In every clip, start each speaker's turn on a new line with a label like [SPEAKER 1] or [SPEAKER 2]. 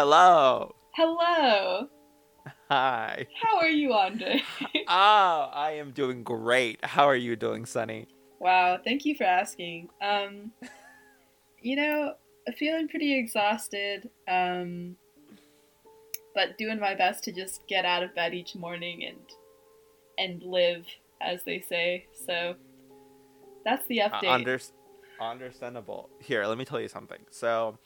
[SPEAKER 1] Hello.
[SPEAKER 2] Hello.
[SPEAKER 1] Hi.
[SPEAKER 2] How are you, Andre?
[SPEAKER 1] oh, I am doing great. How are you doing, Sunny?
[SPEAKER 2] Wow, thank you for asking. Um, you know, feeling pretty exhausted. Um, but doing my best to just get out of bed each morning and and live, as they say. So that's the update.
[SPEAKER 1] Uh, under- understandable. Here, let me tell you something. So,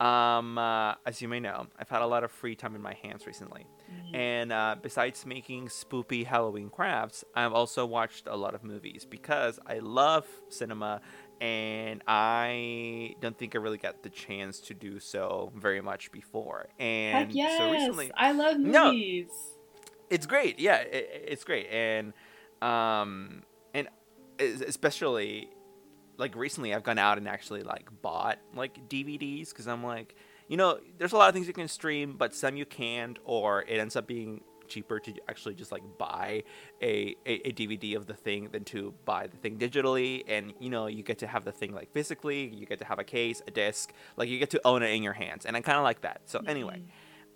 [SPEAKER 1] um, uh, as you may know, I've had a lot of free time in my hands recently.
[SPEAKER 2] Mm.
[SPEAKER 1] And uh, besides making spoopy Halloween crafts, I've also watched a lot of movies because I love cinema and I don't think I really got the chance to do so very much before. And
[SPEAKER 2] Heck yes,
[SPEAKER 1] so recently,
[SPEAKER 2] I love movies. No.
[SPEAKER 1] it's great. Yeah, it, it's great, and um, and especially like recently, I've gone out and actually like bought like DVDs because I'm like, you know, there's a lot of things you can stream, but some you can't, or it ends up being cheaper to actually just like buy a, a, a DVD of the thing than to buy the thing digitally. And you know you get to have the thing like physically you get to have a case a disc like you get to own it in your hands. And I kind of like that. So anyway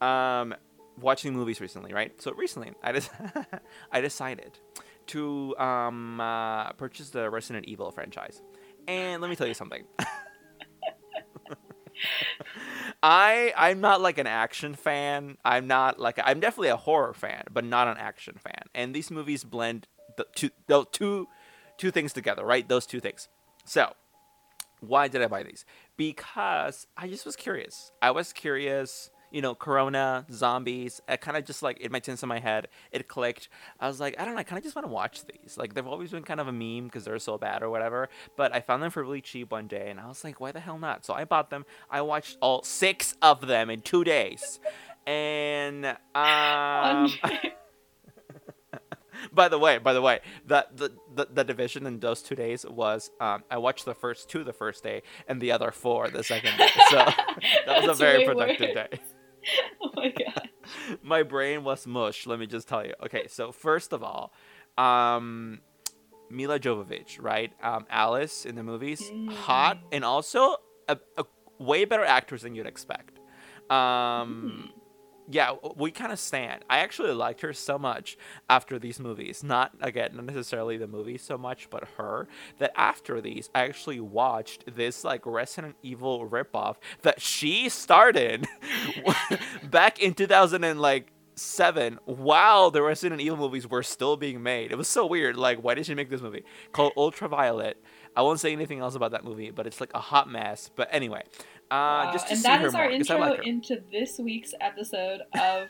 [SPEAKER 1] um, watching movies recently, right? So recently, I just I decided to um, uh, purchase the Resident Evil franchise, and let me tell you something. I I'm not like an action fan. I'm not like I'm definitely a horror fan, but not an action fan. And these movies blend the two the two two things together, right? Those two things. So, why did I buy these? Because I just was curious. I was curious, you know, Corona, zombies. I kind of just like it made sense in my head. It clicked. I was like, I don't know. I kind of just want to watch these. Like they've always been kind of a meme because they're so bad or whatever. But I found them for really cheap one day, and I was like, why the hell not? So I bought them. I watched all six of them in two days. And um, by the way, by the way, the, the the the division in those two days was um, I watched the first two the first day and the other four the second day. So that was a very productive day.
[SPEAKER 2] oh my god.
[SPEAKER 1] My brain was mush. Let me just tell you. Okay, so first of all, um, Milla Jovovich, right? Um, Alice in the movies, hot
[SPEAKER 2] Mm.
[SPEAKER 1] and also a, a way better actress than you'd expect. Um, yeah, we kind of stand. I actually liked her so much after these movies. Not again, not necessarily the movie so much, but her. That after these, I actually watched this like Resident Evil ripoff that she started back in 2000 and like seven while the Resident Evil movies were still being made. It was so weird. Like, why did she make this movie called Ultraviolet? I won't say anything else about that movie, but it's like a hot mess. But anyway, uh,
[SPEAKER 2] Wow.
[SPEAKER 1] just to
[SPEAKER 2] and that is our
[SPEAKER 1] more,
[SPEAKER 2] intro
[SPEAKER 1] like
[SPEAKER 2] into this week's episode of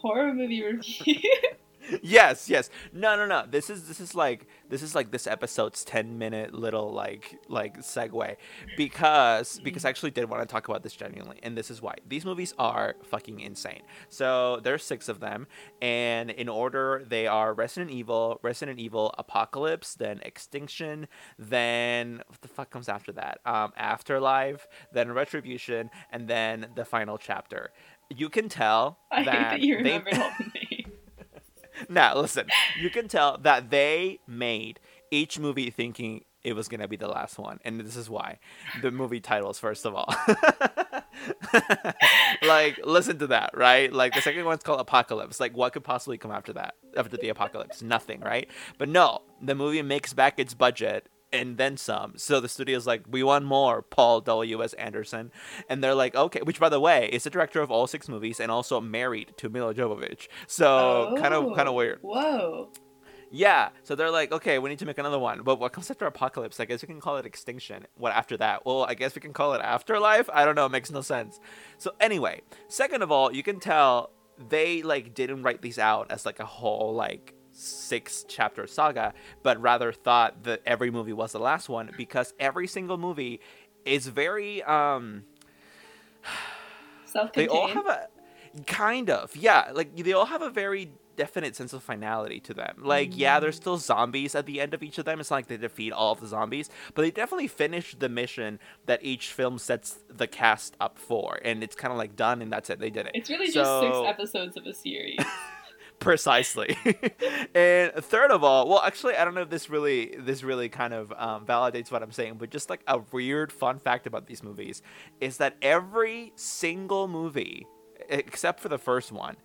[SPEAKER 2] horror movie review.
[SPEAKER 1] yes yes no no no this is this is like this is like this episode's 10 minute little like like segue because because i actually did want to talk about this genuinely and this is why. These movies are fucking insane. So there's six of them and in order they are resident evil resident evil apocalypse then extinction then what the fuck comes after that? Um afterlife then retribution and then the final chapter. You can tell that
[SPEAKER 2] that you
[SPEAKER 1] they-
[SPEAKER 2] remembered all the names.
[SPEAKER 1] now listen you can tell that they made each movie thinking it was gonna be the last one and this is why. The movie titles first of all. Like listen to that right? Like the second one's called apocalypse. Like what could possibly come after that after the apocalypse? Nothing right? But no the movie makes back its budget and then some. So the studio's like, we want more Paul W.S. Anderson. And they're like, okay, which by the way is the director of all six movies and also married to Milla Jovovich. So kind of kind of
[SPEAKER 2] Oh,
[SPEAKER 1] weird.
[SPEAKER 2] Whoa.
[SPEAKER 1] Yeah. So they're like, okay, we need to make another one. But what comes after Apocalypse? I guess we can call it Extinction. What after that? Well, I guess we can call it Afterlife. I don't know. It makes no sense. So anyway, second of all, you can tell they like didn't write these out as like a whole like six chapter saga, but rather thought that every movie was the last one because every single movie is very um they
[SPEAKER 2] Self-contained.
[SPEAKER 1] all have a kind of yeah like they all have a very definite sense of finality to them like yeah there's still zombies at the end of each of them it's not like they defeat all of the zombies but they definitely finish the mission that each film sets the cast up for and it's kind of like done and that's it they did it
[SPEAKER 2] It's really just six episodes of a series.
[SPEAKER 1] precisely and third of all well actually i don't know if this really this really kind of um, validates what i'm saying but just like a weird fun fact about these movies is that every single movie except for the first one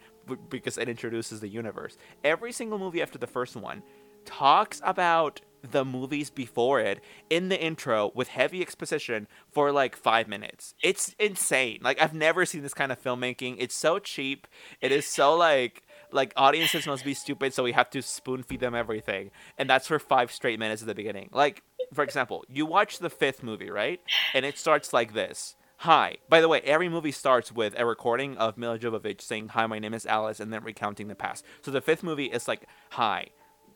[SPEAKER 1] because it introduces the universe. Every single movie after the first one talks about the movies before it in the intro with heavy exposition for like five minutes. It's insane. Like I've never seen this kind of filmmaking. It's so cheap. It is so like like audiences must be stupid, so we have to spoon feed them everything, and that's for five straight minutes at the beginning. Like for example, you watch the fifth movie, right? And it starts like this. Hi. By the way, every movie starts with a recording of Milla Jovovich saying, Hi, my name is Alice, and then recounting the past. So the fifth movie is like, Hi,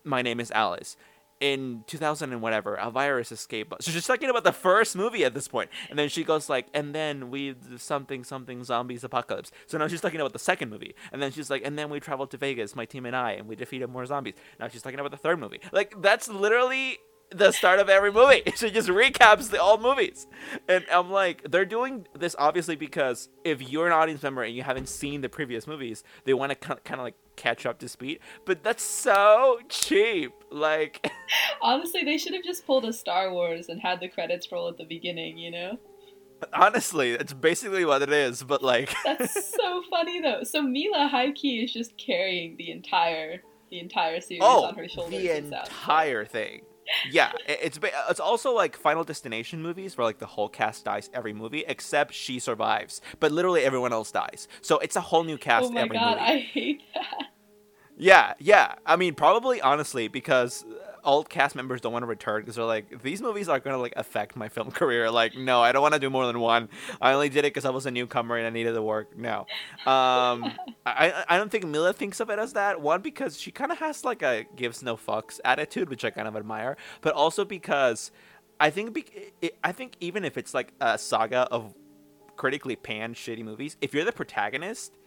[SPEAKER 1] my name is Alice. In 2000 and whatever, a virus escaped. So she's talking about the first movie at this point, and then she goes like, and then we something something zombies apocalypse. So now she's talking about the second movie, and then she's like, and then we traveled to Vegas, my team and I, and we defeated more zombies. Now she's talking about the third movie. Like that's literally the start of every movie. She just recaps the old movies. And I'm like, they're doing this obviously because if you're an audience member and you haven't seen the previous movies, they want to kind of like catch up to speed. But that's so cheap. Like,
[SPEAKER 2] honestly, they should have just pulled a Star Wars and had the credits roll at the beginning, you know?
[SPEAKER 1] Honestly, it's basically what it is, but like
[SPEAKER 2] That's so funny though. So Milla High Key is just carrying the entire the entire series
[SPEAKER 1] oh,
[SPEAKER 2] on her shoulders.
[SPEAKER 1] the entire thing yeah, it's it's also like Final Destination movies where like the whole cast dies every movie except she survives, but literally everyone else dies. So it's a whole new cast.
[SPEAKER 2] Oh my
[SPEAKER 1] every
[SPEAKER 2] god,
[SPEAKER 1] movie.
[SPEAKER 2] I hate that.
[SPEAKER 1] Yeah, yeah. I mean, probably honestly because uh, old cast members don't want to return because they're like these movies are gonna like affect my film career. Like, no, I don't want to do more than one. I only did it because I was a newcomer and I needed the work. No, um, I I don't think Milla thinks of it as that. One because she kind of has like a gives no fucks attitude, which I kind of admire, but also because I think be- I think even if it's like a saga of critically panned shitty movies, if you're the protagonist.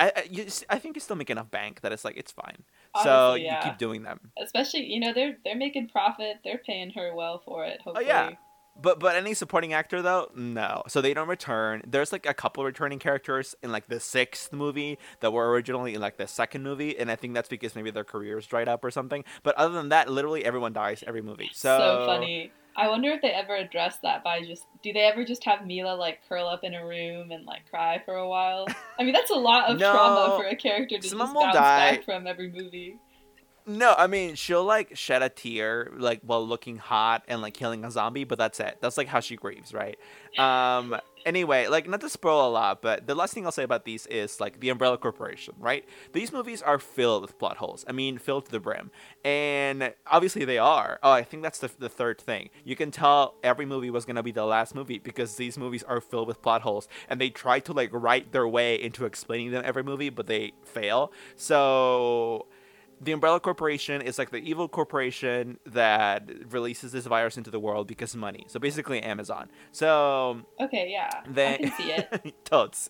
[SPEAKER 1] I, I, you, I think you still make enough bank that it's like it's fine.
[SPEAKER 2] Honestly,
[SPEAKER 1] so
[SPEAKER 2] yeah.
[SPEAKER 1] you keep doing them.
[SPEAKER 2] Especially, you know, they're they're making profit. They're paying her well for it. Oh, hopefully.
[SPEAKER 1] Oh yeah. But but any supporting actor though, no. So they don't return. There's like a couple returning characters in like the sixth movie that were originally in like the second movie, and I think that's because maybe their careers dried up or something. But other than that, literally everyone dies every movie. So,
[SPEAKER 2] so funny. I wonder if they ever address that by just do they ever just have Milla like curl up in a room and like cry for a while? I mean that's a lot of
[SPEAKER 1] no,
[SPEAKER 2] trauma for a character to just bounce
[SPEAKER 1] die.
[SPEAKER 2] back from every movie.
[SPEAKER 1] No, I mean she'll like shed a tear like while looking hot and like killing a zombie, but that's it. That's like how she grieves, right? Um anyway, like not to spoil a lot, but the last thing I'll say about these is like the Umbrella Corporation, right? These movies are filled with plot holes. I mean, filled to the brim, and obviously they are. Oh, I think that's the the third thing. You can tell every movie was gonna be the last movie because these movies are filled with plot holes, and they try to like write their way into explaining them every movie, but they fail. So the Umbrella Corporation is like the evil corporation that releases this virus into the world because money. So basically, Amazon. So
[SPEAKER 2] okay, yeah,
[SPEAKER 1] they,
[SPEAKER 2] I can see it.
[SPEAKER 1] totes.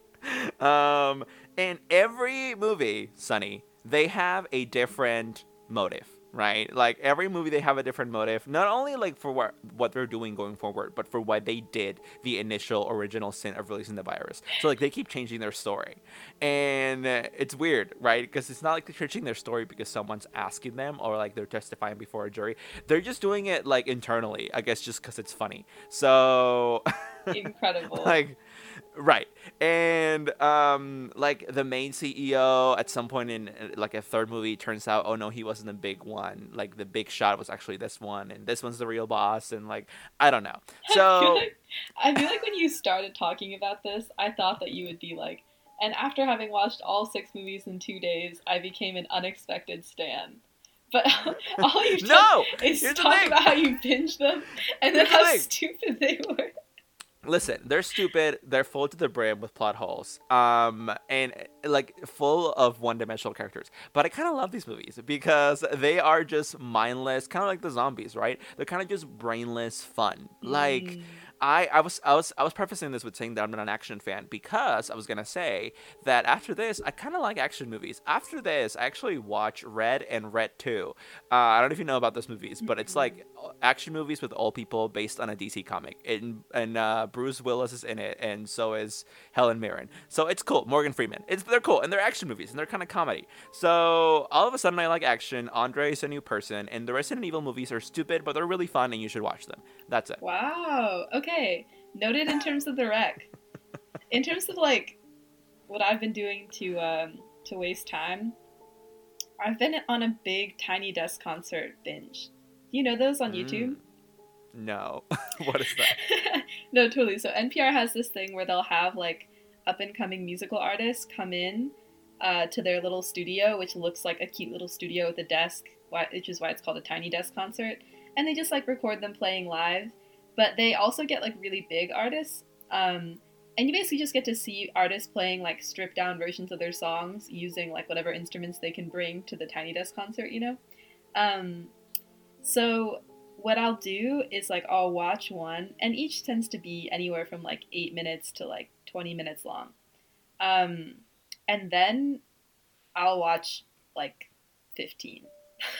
[SPEAKER 1] um, in every movie, Sunny, they have a different motive right? Like every movie, they have a different motive, not only like for what what they're doing going forward, but for why they did the initial original sin of releasing the virus. So like they keep changing their story, and it's weird, right? Because it's not like they're changing their story because someone's asking them or like they're testifying before a jury. They're just doing it like internally, I guess, just because it's funny. So
[SPEAKER 2] incredible,
[SPEAKER 1] like right. And um like the main ceo at some point in like a third movie turns out oh no he wasn't the big one. Like the big shot was actually this one and this one's the real boss and like i don't know. So
[SPEAKER 2] I feel, like, I feel like when you started talking about this i thought that you would be like and after having watched all six movies in two days i became an unexpected stan. But all you've
[SPEAKER 1] no,
[SPEAKER 2] done is talk about how you binge them and then how stupid they were
[SPEAKER 1] listen, they're stupid. They're full to the brim with plot holes, um, and like full of one-dimensional characters. But I kind of love these movies because they are just mindless, kind of like the zombies, right? They're kind of just brainless fun. Like
[SPEAKER 2] Mm.
[SPEAKER 1] I, I was I was I was prefacing this with saying that I'm not an action fan because I was gonna say that after this I kind of like action movies. After this, I actually watch Red and Red Two. Uh, I don't know if you know about those movies, but it's like action movies with old people based on a DC comic, and and uh, Bruce Willis is in it, and so is Helen Mirren. So it's cool. Morgan Freeman. It's they're cool, and they're action movies, and they're kind of comedy. So all of a sudden I like action. Andre is a new person, and the Resident Evil movies are stupid, but they're really fun, and you should watch them. That's it.
[SPEAKER 2] Wow. Okay. Noted in terms of the rec. In terms of like what I've been doing to um, to waste time, I've been on a big Tiny Desk concert binge. You know those on YouTube?
[SPEAKER 1] Mm. No. what is that?
[SPEAKER 2] no, totally. So NPR has this thing where they'll have like up and coming musical artists come in uh, to their little studio, which looks like a cute little studio with a desk, which is why it's called a tiny desk concert. And they just like record them playing live. But they also get like really big artists. Um, and you basically just get to see artists playing like stripped down versions of their songs using like whatever instruments they can bring to the tiny desk concert, you know? Um, so what I'll do is like I'll watch one, and each tends to be anywhere from like eight minutes to like 20 minutes long. Um, and then I'll watch like 15.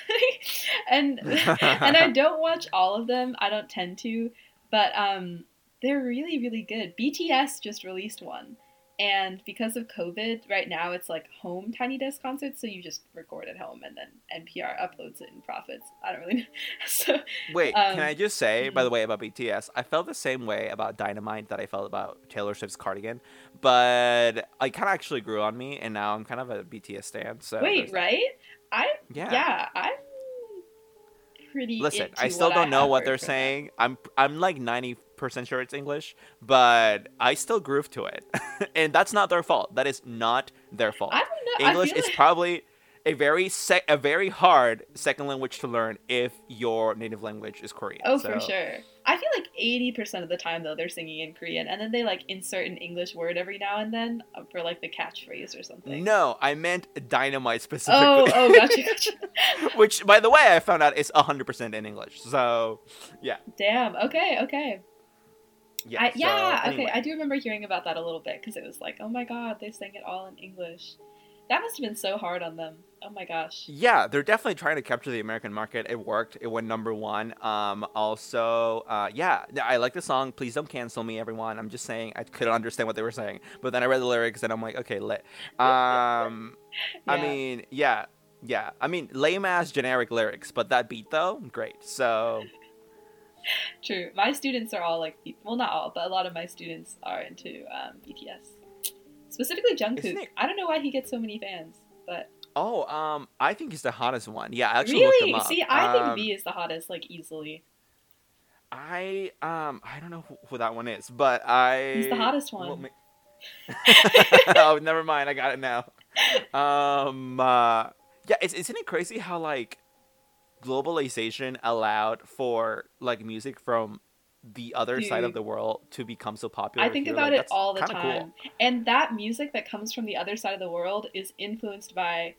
[SPEAKER 2] and and I don't watch all of them. I don't tend to, but um, they're really really good. BTS just released one, and because of COVID, right now it's like home tiny desk concerts, so you just record at home and then NPR uploads it and profits. I don't really know. so
[SPEAKER 1] Wait,
[SPEAKER 2] Um,
[SPEAKER 1] can I just say, by
[SPEAKER 2] mhm.
[SPEAKER 1] the way, about BTS, I felt the same way about Dynamite that I felt about Taylor Swift's Cardigan, but I kind of actually grew on me, and now I'm kind of a BTS stan. So
[SPEAKER 2] wait, right? I
[SPEAKER 1] Yeah.
[SPEAKER 2] yeah, I'm pretty.
[SPEAKER 1] Listen, I still don't know what they're saying. I'm I'm like 90% sure it's English, but I still groove to it. and that's not their fault. That is not their fault.
[SPEAKER 2] I don't know.
[SPEAKER 1] English is
[SPEAKER 2] like-
[SPEAKER 1] probably a very sec- a very hard second language to learn if your native language is Korean.
[SPEAKER 2] Oh, for sure. I feel like 80% of the time, though, they're singing in Korean, and then they like insert an English word every now and then uh, for like the catchphrase or something.
[SPEAKER 1] No, I meant Dynamite specifically.
[SPEAKER 2] Oh, oh, gotcha, gotcha.
[SPEAKER 1] Which, by the way, I found out is 100% in English. So, yeah.
[SPEAKER 2] Damn. Okay, okay.
[SPEAKER 1] yeah.
[SPEAKER 2] I,
[SPEAKER 1] so,
[SPEAKER 2] yeah,
[SPEAKER 1] anyway.
[SPEAKER 2] okay. I do remember hearing about that a little bit because it was like, oh my god, they sang it all in English. That must have been so hard on them. Oh my gosh.
[SPEAKER 1] Yeah, they're definitely trying to capture the American market. It worked. It went number one. Um, also, uh, yeah, I like the song. Please don't cancel me, everyone. I'm just saying I couldn't understand what they were saying, but then I read the lyrics and I'm like, okay, lit. Um, I mean, yeah, yeah. I mean, lame ass generic lyrics, but that beat though, great. So
[SPEAKER 2] True. My students are all like, well, not all, but a lot of my students are into um, BTS. Specifically Jungkook.
[SPEAKER 1] It-
[SPEAKER 2] I don't know why he gets so many fans, but
[SPEAKER 1] Oh, um, I think he's the hottest one. Yeah, I actually looked
[SPEAKER 2] really,
[SPEAKER 1] him up.
[SPEAKER 2] see, I think
[SPEAKER 1] Um,
[SPEAKER 2] V is the hottest, like easily.
[SPEAKER 1] I um, I don't know who, who that one is, but I.
[SPEAKER 2] He's the hottest
[SPEAKER 1] well,
[SPEAKER 2] one.
[SPEAKER 1] ma- oh, never mind. I got it now. Um, uh, yeah, it's, isn't it crazy how like globalization allowed for like music from the other side of the world to become so popular?
[SPEAKER 2] I think
[SPEAKER 1] here?
[SPEAKER 2] about
[SPEAKER 1] Like,
[SPEAKER 2] it all the
[SPEAKER 1] kinda cool.
[SPEAKER 2] time. And that music that comes from the other side of the world is influenced by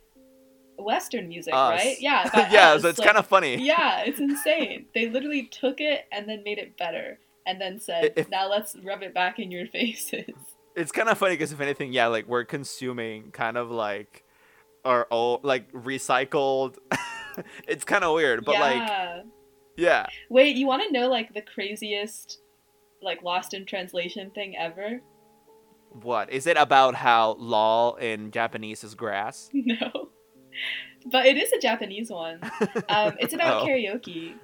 [SPEAKER 2] Western music,
[SPEAKER 1] Us.
[SPEAKER 2] right? Yeah.
[SPEAKER 1] yeah,
[SPEAKER 2] us,
[SPEAKER 1] so it's
[SPEAKER 2] like-
[SPEAKER 1] kind of funny.
[SPEAKER 2] Yeah, it's insane. they literally took it and then made it better, and then said,
[SPEAKER 1] If-
[SPEAKER 2] "Now let's rub it back in your faces."
[SPEAKER 1] it's kind of funny because if anything, yeah, like we're consuming kind of like our old like recycled. it's kind of weird, but like
[SPEAKER 2] yeah. Wait, you want to know like the craziest, like lost in translation thing ever?
[SPEAKER 1] What is it about? How lol in Japanese is grass?
[SPEAKER 2] No, but it is a Japanese one. Um, it's about
[SPEAKER 1] Oh.
[SPEAKER 2] karaoke.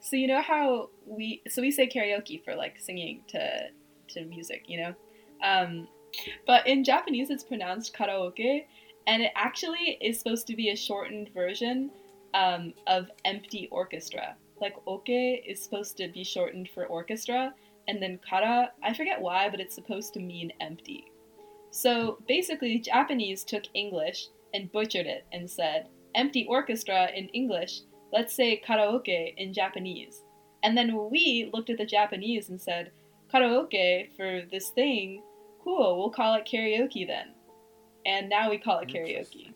[SPEAKER 2] So you know how we so we say karaoke for like singing to to music, you know. Um, but in Japanese, it's pronounced karaoke, and it actually is supposed to be a shortened version um, of empty orchestra. Like oke is supposed to be shortened for orchestra, and then kara, I forget why, but it's supposed to mean empty. So basically, Japanese took English and butchered it and said empty orchestra in English, let's say karaoke in Japanese. And then we looked at the Japanese and said, karaoke for this thing, cool, we'll call it karaoke then. And now we call it karaoke.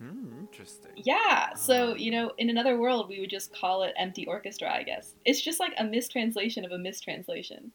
[SPEAKER 1] Interesting. Hmm, interesting.
[SPEAKER 2] Yeah, so, you know, in another world, we would just call it empty orchestra, I guess. It's just like a mistranslation of a mistranslation.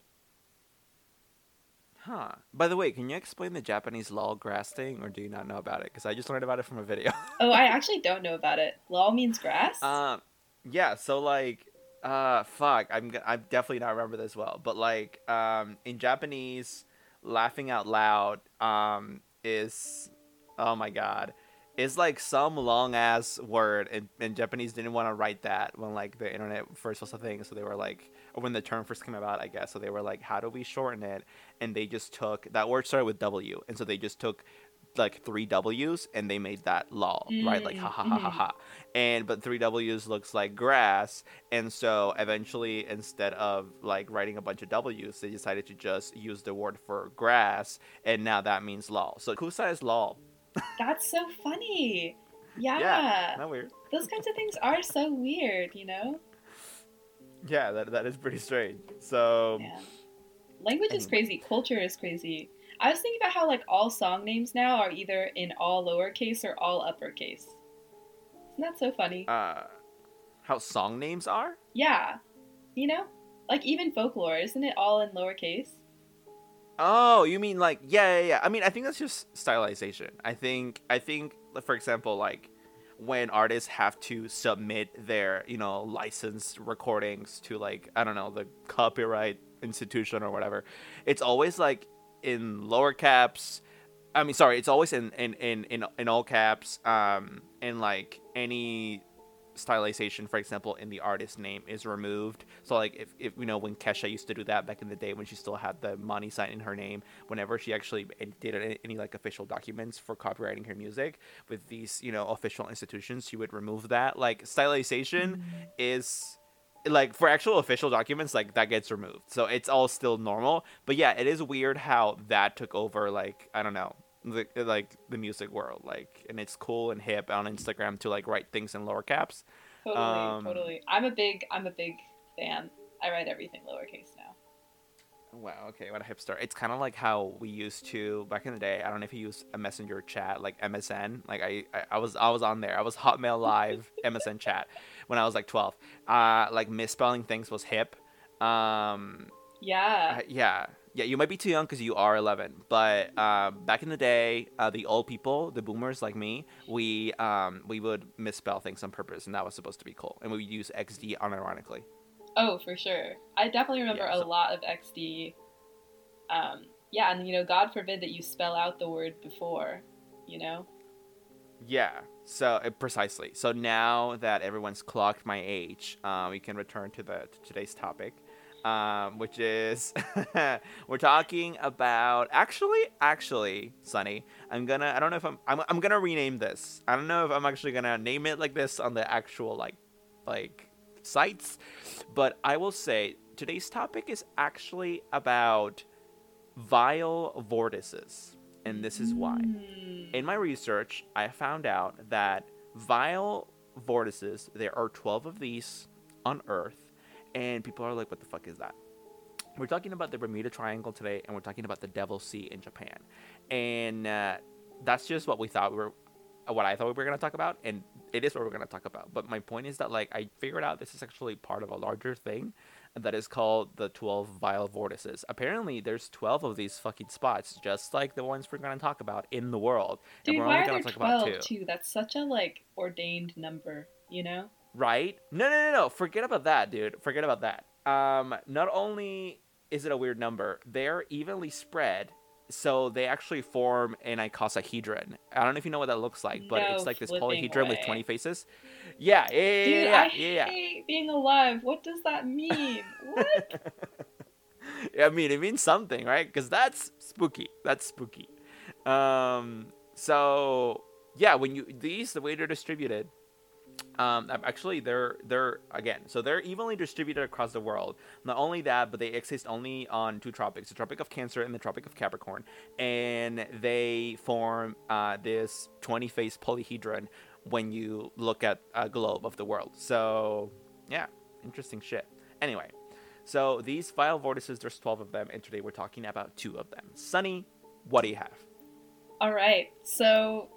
[SPEAKER 1] Huh. By the way, can you explain the Japanese lol grass thing, or do you not know about it? Because I just learned about it from a video.
[SPEAKER 2] Oh, I actually don't know about it. Lol means grass?
[SPEAKER 1] um, yeah. So like, uh, fuck. I'm I'm definitely not remember this well, but like, um, in Japanese, laughing out loud, um, is, oh my god, is like some long ass word, and, and Japanese didn't want to write that when like the internet first was a thing, so they were like, or when the term first came about, I guess. So they were like, how do we shorten it? And they just took that word started with W, and so they just took like three W's and they made that lol, right? Like ha ha ha ha
[SPEAKER 2] Mm,
[SPEAKER 1] ha. And but three W's looks like grass, and so eventually instead of like writing a bunch of W's, they decided to just use the word for grass, and now that means lol. So kusa is lol.
[SPEAKER 2] That's so funny. Yeah.
[SPEAKER 1] Yeah. Not weird.
[SPEAKER 2] Those kinds of things are so weird, you know?
[SPEAKER 1] Yeah, that that is pretty strange. So
[SPEAKER 2] Yeah. Language is crazy. Culture is crazy. I was thinking about how like all song names now are either in all lowercase or all uppercase. Isn't that so funny?
[SPEAKER 1] uh, how song names are?
[SPEAKER 2] yeah. You know? Like even folklore, isn't it all in lowercase?
[SPEAKER 1] Oh, you mean like yeah, yeah, yeah. I mean, I think that's just stylization. I think I think for example, like when artists have to submit their, you know, licensed recordings to like, I don't know, the copyright institution or whatever. It's always like in lower caps. I mean, sorry, it's always in in in in, in all caps um and like any stylization for example in the artist name is removed. So like if, if you know when kesha used to do that back in the day when she still had the money sign in her name whenever she actually did any, any like official documents for copyrighting her music with these you know official institutions she would remove that. Like stylization mm-hmm. is like for actual official documents like that gets removed. So it's all still normal. But yeah it is weird how that took over like i don't know the, like the music world like and it's cool and hip on instagram to like write things in lower caps
[SPEAKER 2] Totally,
[SPEAKER 1] Um,
[SPEAKER 2] totally. I'm a big I'm a big fan. I write everything lowercase now.
[SPEAKER 1] wow okay what a hipster it's kind of like how we used to back in the day i don't know if you use a messenger chat like msn like I, I i was i was on there i was hotmail live msn chat when i was like 12 uh like misspelling things was hip um
[SPEAKER 2] Yeah.
[SPEAKER 1] Uh, yeah, yeah. You might be too young because you are 11, but um, back in the day, uh, the old people, the boomers like me, we um, we would misspell things on purpose, and that was supposed to be cool. And we would use XD unironically.
[SPEAKER 2] Oh, for sure. I definitely remember
[SPEAKER 1] Yeah,
[SPEAKER 2] a lot of XD. Um, yeah, and you know, God forbid that you spell out the word before, you know?
[SPEAKER 1] Yeah. So uh, precisely. So now that everyone's clocked my age, uh, we can return to the to today's topic. Um, which is we're talking about actually actually Sunny I'm gonna I don't know if I'm, I'm I'm gonna rename this I don't know if I'm actually gonna name it like this on the actual like like sites but I will say today's topic is actually about vile vortices and this is why
[SPEAKER 2] Mm.
[SPEAKER 1] in my research, I found out that vile vortices, there are 12 of these on Earth, and people are like, what the fuck is that? We're talking about the Bermuda Triangle today, and we're talking about the Devil Sea in Japan. And uh, that's just what we thought we were, what I thought we were going to talk about, and it is what we're going to talk about. But my point is that, like, I figured out this is actually part of a larger thing that is called the 12 vile vortices. Apparently, there's 12 of these fucking spots, just like the ones we're going to talk about in the world.
[SPEAKER 2] Dude,
[SPEAKER 1] and we're
[SPEAKER 2] why
[SPEAKER 1] only going to talk about
[SPEAKER 2] 12
[SPEAKER 1] two.
[SPEAKER 2] too? That's such a, like, ordained number, you know?
[SPEAKER 1] Right? No, no, no, no. Forget about that, dude. Forget about that. Um, not only is it a weird number, they're evenly spread, so they actually form an icosahedron. I don't know if you know what that looks like, but
[SPEAKER 2] No
[SPEAKER 1] it's like this polyhedron with 20 faces. Yeah, yeah, yeah,
[SPEAKER 2] Dude,
[SPEAKER 1] yeah,
[SPEAKER 2] I
[SPEAKER 1] yeah.
[SPEAKER 2] hate being alive. What does that mean? what?
[SPEAKER 1] I mean, it means something, right? Because that's spooky. That's spooky. Um, so yeah, when you these the way they're distributed, um, actually they're they're again so they're evenly distributed across the world. Not only that, but they exist only on two tropics: the Tropic of Cancer and the Tropic of Capricorn, and they form uh, this twenty-face polyhedron when you look at a globe of the world. So yeah, interesting shit. Anyway. So these vile vortices, there's 12 of them, and today we're talking about two of them. Sunny, what do you have?
[SPEAKER 2] All right. So,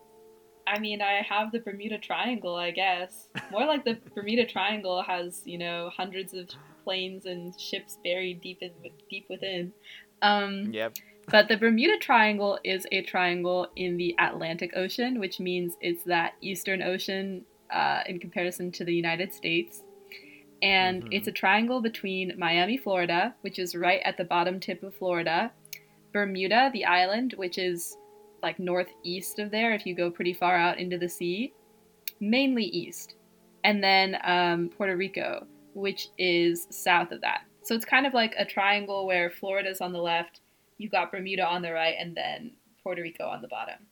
[SPEAKER 2] I mean, I have the Bermuda Triangle, I guess. More like the Bermuda Triangle has, you know, hundreds of planes and ships buried deep in, deep within. Um,
[SPEAKER 1] Yep.
[SPEAKER 2] But the Bermuda Triangle is a triangle in the Atlantic Ocean, which means it's that Eastern Ocean uh, in comparison to the United States. And
[SPEAKER 1] Mhm.
[SPEAKER 2] it's a triangle between Miami, Florida, which is right at the bottom tip of Florida, Bermuda, the island, which is like northeast of there if you go pretty far out into the sea, mainly east, and then um, Puerto Rico, which is south of that. So it's kind of like a triangle where Florida's on the left, you've got Bermuda on the right, and then Puerto Rico on the bottom.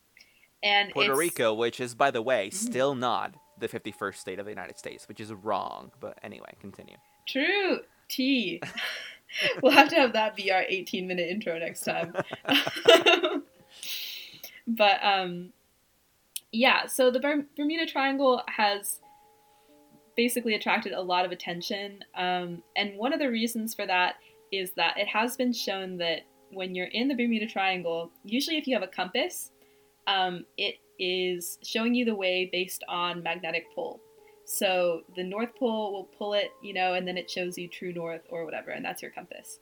[SPEAKER 2] And
[SPEAKER 1] Puerto
[SPEAKER 2] it's-
[SPEAKER 1] Rico, which is by the way
[SPEAKER 2] Mm.
[SPEAKER 1] still not the 51st state of the United States, which is wrong. But anyway, continue.
[SPEAKER 2] True. T. we'll have to have that be our 18 minute intro next time. but um yeah, so the Bermuda Triangle has basically attracted a lot of attention. Um, and one of the reasons for that is that it has been shown that when you're in the Bermuda Triangle, usually if you have a compass, um, it is showing you the way based on magnetic pole. So the North Pole will pull it, you know, and then it shows you true north or whatever, and that's your compass.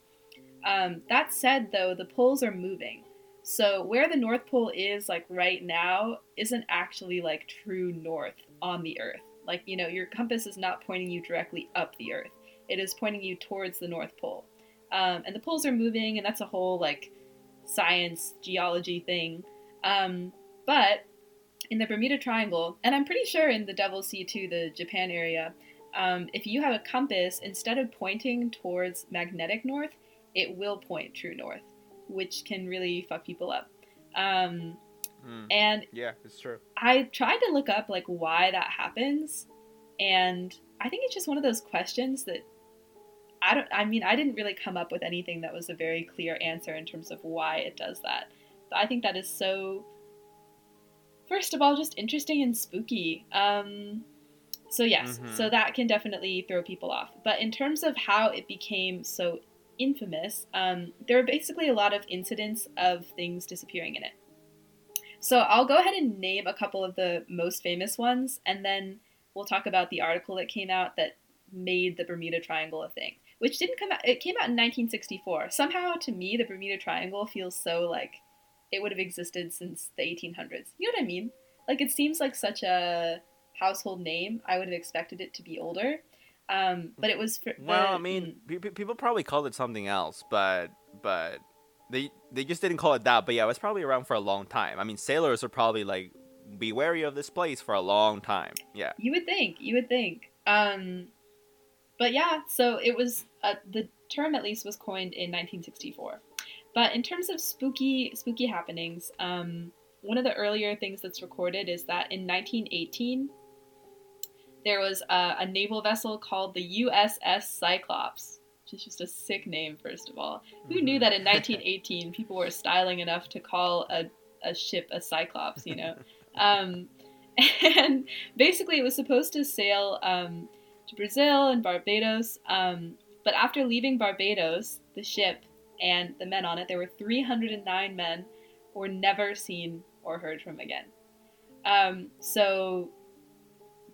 [SPEAKER 2] Um, that said, though, the poles are moving. So where the North Pole is, like right now, isn't actually like true north on the Earth. Like, you know, your compass is not pointing you directly up the Earth, it is pointing you towards the North Pole. Um, and the poles are moving, and that's a whole like science, geology thing. Um, but in the Bermuda Triangle, and I'm pretty sure in the Devil's Sea too, the Japan area, um, if you have a compass, instead of pointing towards magnetic north, it will point true north, which can really fuck people up. Um,
[SPEAKER 1] Mm.
[SPEAKER 2] and
[SPEAKER 1] Yeah, it's true.
[SPEAKER 2] I tried to look up like why that happens, and I think it's just one of those questions that I don't. I mean, I didn't really come up with anything that was a very clear answer in terms of why it does that. But I think that is so. First of all, just interesting and spooky. Um, so yes,
[SPEAKER 1] Mhm.
[SPEAKER 2] so that can definitely throw people off. But in terms of how it became so infamous, um, there are basically a lot of incidents of things disappearing in it. So I'll go ahead and name a couple of the most famous ones, and then we'll talk about the article that came out that made the Bermuda Triangle a thing, which didn't come out. It came out in 1964. Somehow, to me, the Bermuda Triangle feels so like it would have existed since the 1800s. You know what I mean? Like it seems like such a household name. I would have expected it to be older, um, but it was. For,
[SPEAKER 1] Well,
[SPEAKER 2] the-
[SPEAKER 1] I mean, pe- people probably called it something else, but but they they just didn't call it that. But yeah, it was probably around for a long time. I mean, sailors are probably like, be wary of this place for a long time. Yeah.
[SPEAKER 2] You would think. You would think. Um, but yeah, so it was uh, the term at least was coined in 1964. But in terms of spooky spooky happenings, um, one of the earlier things that's recorded is that in 1918 there was a, a naval vessel called the USS Cyclops, which is just a sick name, first of all. Who knew
[SPEAKER 1] Mhm.
[SPEAKER 2] that in 1918 people were styling enough to call a, a ship a Cyclops, you know? um, and basically, it was supposed to sail um, to Brazil and Barbados. Um, but after leaving Barbados, the ship and the men on it, there were 309 men, were never seen or heard from again. Um, so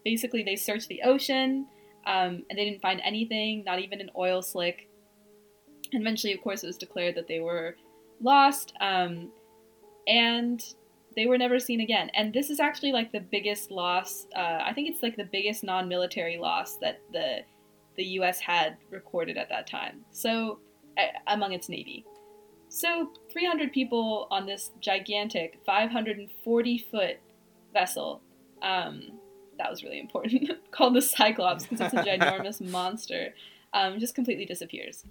[SPEAKER 2] basically, they searched the ocean um, and they didn't find anything, not even an oil slick. And eventually, of course, it was declared that they were lost. Um, and they were never seen again. And this is actually like the biggest loss. Uh, I think it's like the biggest non-military loss that the the U.S. had recorded at that time. So among its navy. So 300 people on this gigantic 540 foot vessel. Um, that was really important. Called the Cyclops because it's a ginormous monster. Um, just completely disappears.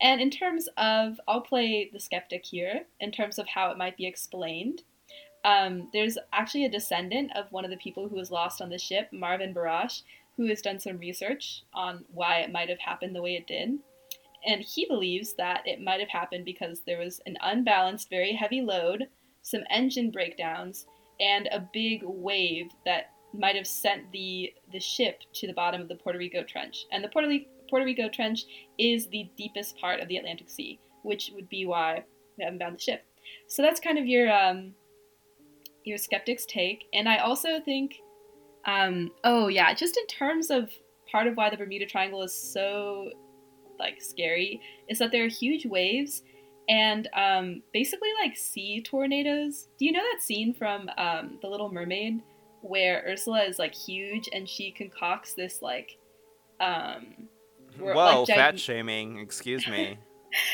[SPEAKER 2] And in terms of, I'll play the skeptic here in terms of how it might be explained. Um, there's actually a descendant of one of the people who was lost on the ship, Marvin Barrash, who has done some research on why it might have happened the way it did. And he believes that it might have happened because there was an unbalanced, very heavy load, some engine breakdowns, and a big wave that might have sent the, the ship to the bottom of the Puerto Rico Trench. And the Puerto, Puerto Rico Trench is the deepest part of the Atlantic Sea, which would be why we haven't found the ship. So that's kind of your um, your skeptic's take. And I also think, um, oh yeah, just in terms of part of why the Bermuda Triangle is so like scary is that there are huge waves and um, basically like sea tornadoes. Do you know that scene from um, The Little Mermaid where Ursula is like huge and she concocts this like um,
[SPEAKER 1] Whoa,
[SPEAKER 2] like, gig-
[SPEAKER 1] fat shaming. Excuse me.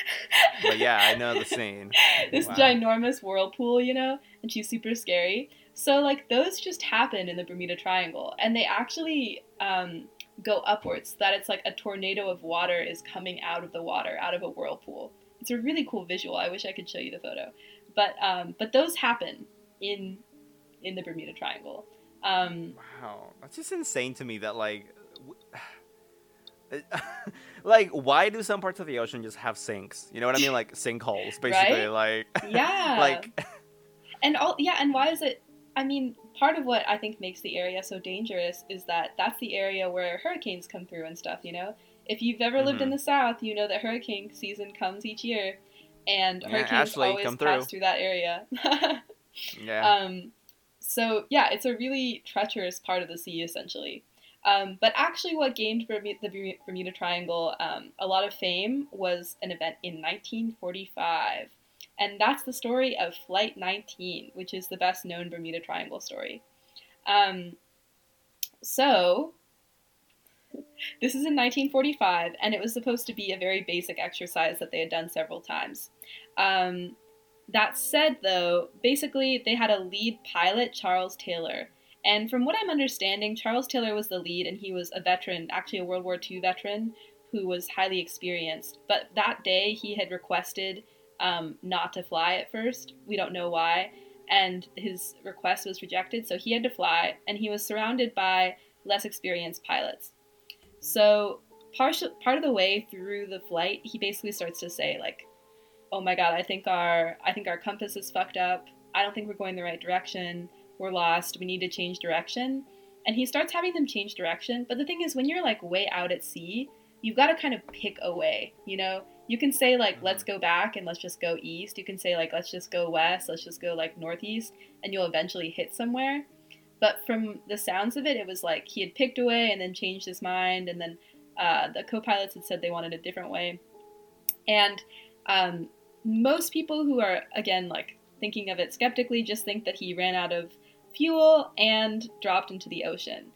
[SPEAKER 1] but yeah, I know the scene.
[SPEAKER 2] this
[SPEAKER 1] Wow.
[SPEAKER 2] ginormous whirlpool, you know, and she's super scary. So like those just happen in the Bermuda Triangle, and they actually um, go upwards so that it's like a tornado of water is coming out of the water out of a whirlpool it's a really cool visual i wish i could show you the photo but um, but those happen in in the bermuda triangle um,
[SPEAKER 1] wow. That's just insane to me that like like why do some parts of the ocean just have sinks? You know what i mean? Like sinkholes basically
[SPEAKER 2] Right?
[SPEAKER 1] like
[SPEAKER 2] yeah.
[SPEAKER 1] like
[SPEAKER 2] and all yeah and why is it i mean part of what i think makes the area so dangerous is that that's the area where hurricanes come through and stuff you know? If you've ever lived in
[SPEAKER 1] Mhm.
[SPEAKER 2] the south you know that hurricane season comes each year and
[SPEAKER 1] Yeah,
[SPEAKER 2] hurricanes
[SPEAKER 1] Ashley,
[SPEAKER 2] always
[SPEAKER 1] come
[SPEAKER 2] pass
[SPEAKER 1] through.
[SPEAKER 2] through that area.
[SPEAKER 1] Yeah.
[SPEAKER 2] Um, so yeah it's a really treacherous part of the sea essentially um, but actually what gained Bermu- the Bermu- bermuda triangle um, a lot of fame was an event in 1945 and that's the story of Flight 19, which is the best known Bermuda Triangle story. Um, so, this is in 1945, and it was supposed to be a very basic exercise that they had done several times. Um, that said, though, basically they had a lead pilot, Charles Taylor. And from what I'm understanding, Charles Taylor was the lead, and he was a veteran, actually a World War II veteran, who was highly experienced. But that day he had requested um, not to fly at first. We don't know why. And his request was rejected, so he had to fly, and he was surrounded by less experienced pilots. So, part of the way through the flight, he basically starts to say, like, oh my god, I think our I think our compass is fucked up. I don't think we're going the right direction. We're lost. We need to change direction. And he starts having them change direction. But the thing is, when you're like way out at sea, you've got to kind of pick a way, you know? You can say like let's go back and let's just go east. You can say like let's just go west, let's just go like northeast and you'll eventually hit somewhere. But from the sounds of it, it was like he had picked a way and then changed his mind and then uh, the co-pilots had said they wanted a different way. And um, most people who are again like thinking of it skeptically just think that he ran out of fuel and dropped into the ocean.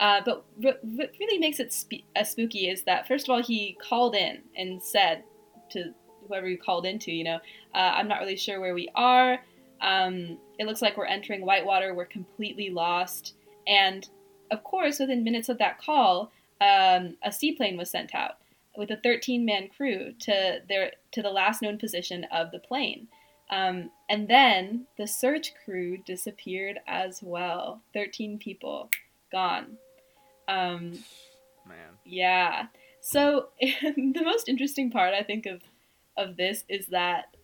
[SPEAKER 2] Uh, but what really makes it spe- uh, spooky is that first of all he called in and said to whoever he called into, you know, uh, I'm not really sure where we are. Um, it looks like we're entering Whitewater. We're completely lost. And of course, within minutes of that call, um, a seaplane was sent out with a 13-man crew to their to the last known position of the plane. Um, and then the search crew disappeared as well. 13 people gone. Um,
[SPEAKER 1] man
[SPEAKER 2] yeah. So the most interesting part I think of of this is that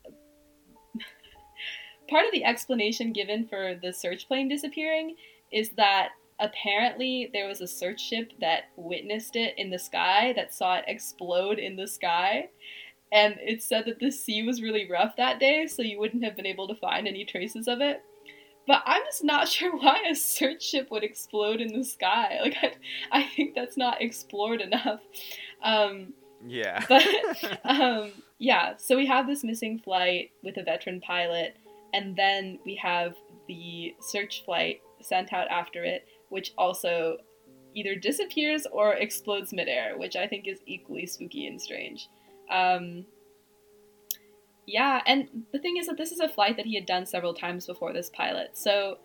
[SPEAKER 2] part of the explanation given for the search plane disappearing is that apparently there was a search ship that witnessed it in the sky that saw it explode in the sky. And it said that the sea was really rough that day so you wouldn't have been able to find any traces of it. But i'm just not sure why a search ship would explode in the sky. Like i, I think that's not explored enough. Um,
[SPEAKER 1] yeah.
[SPEAKER 2] but um, yeah, so we have this missing flight with a veteran pilot, and then we have the search flight sent out after it, which also either disappears or explodes midair, which I think is equally spooky and strange. Um, yeah, and the thing is that this is a flight that he had done several times before this pilot, so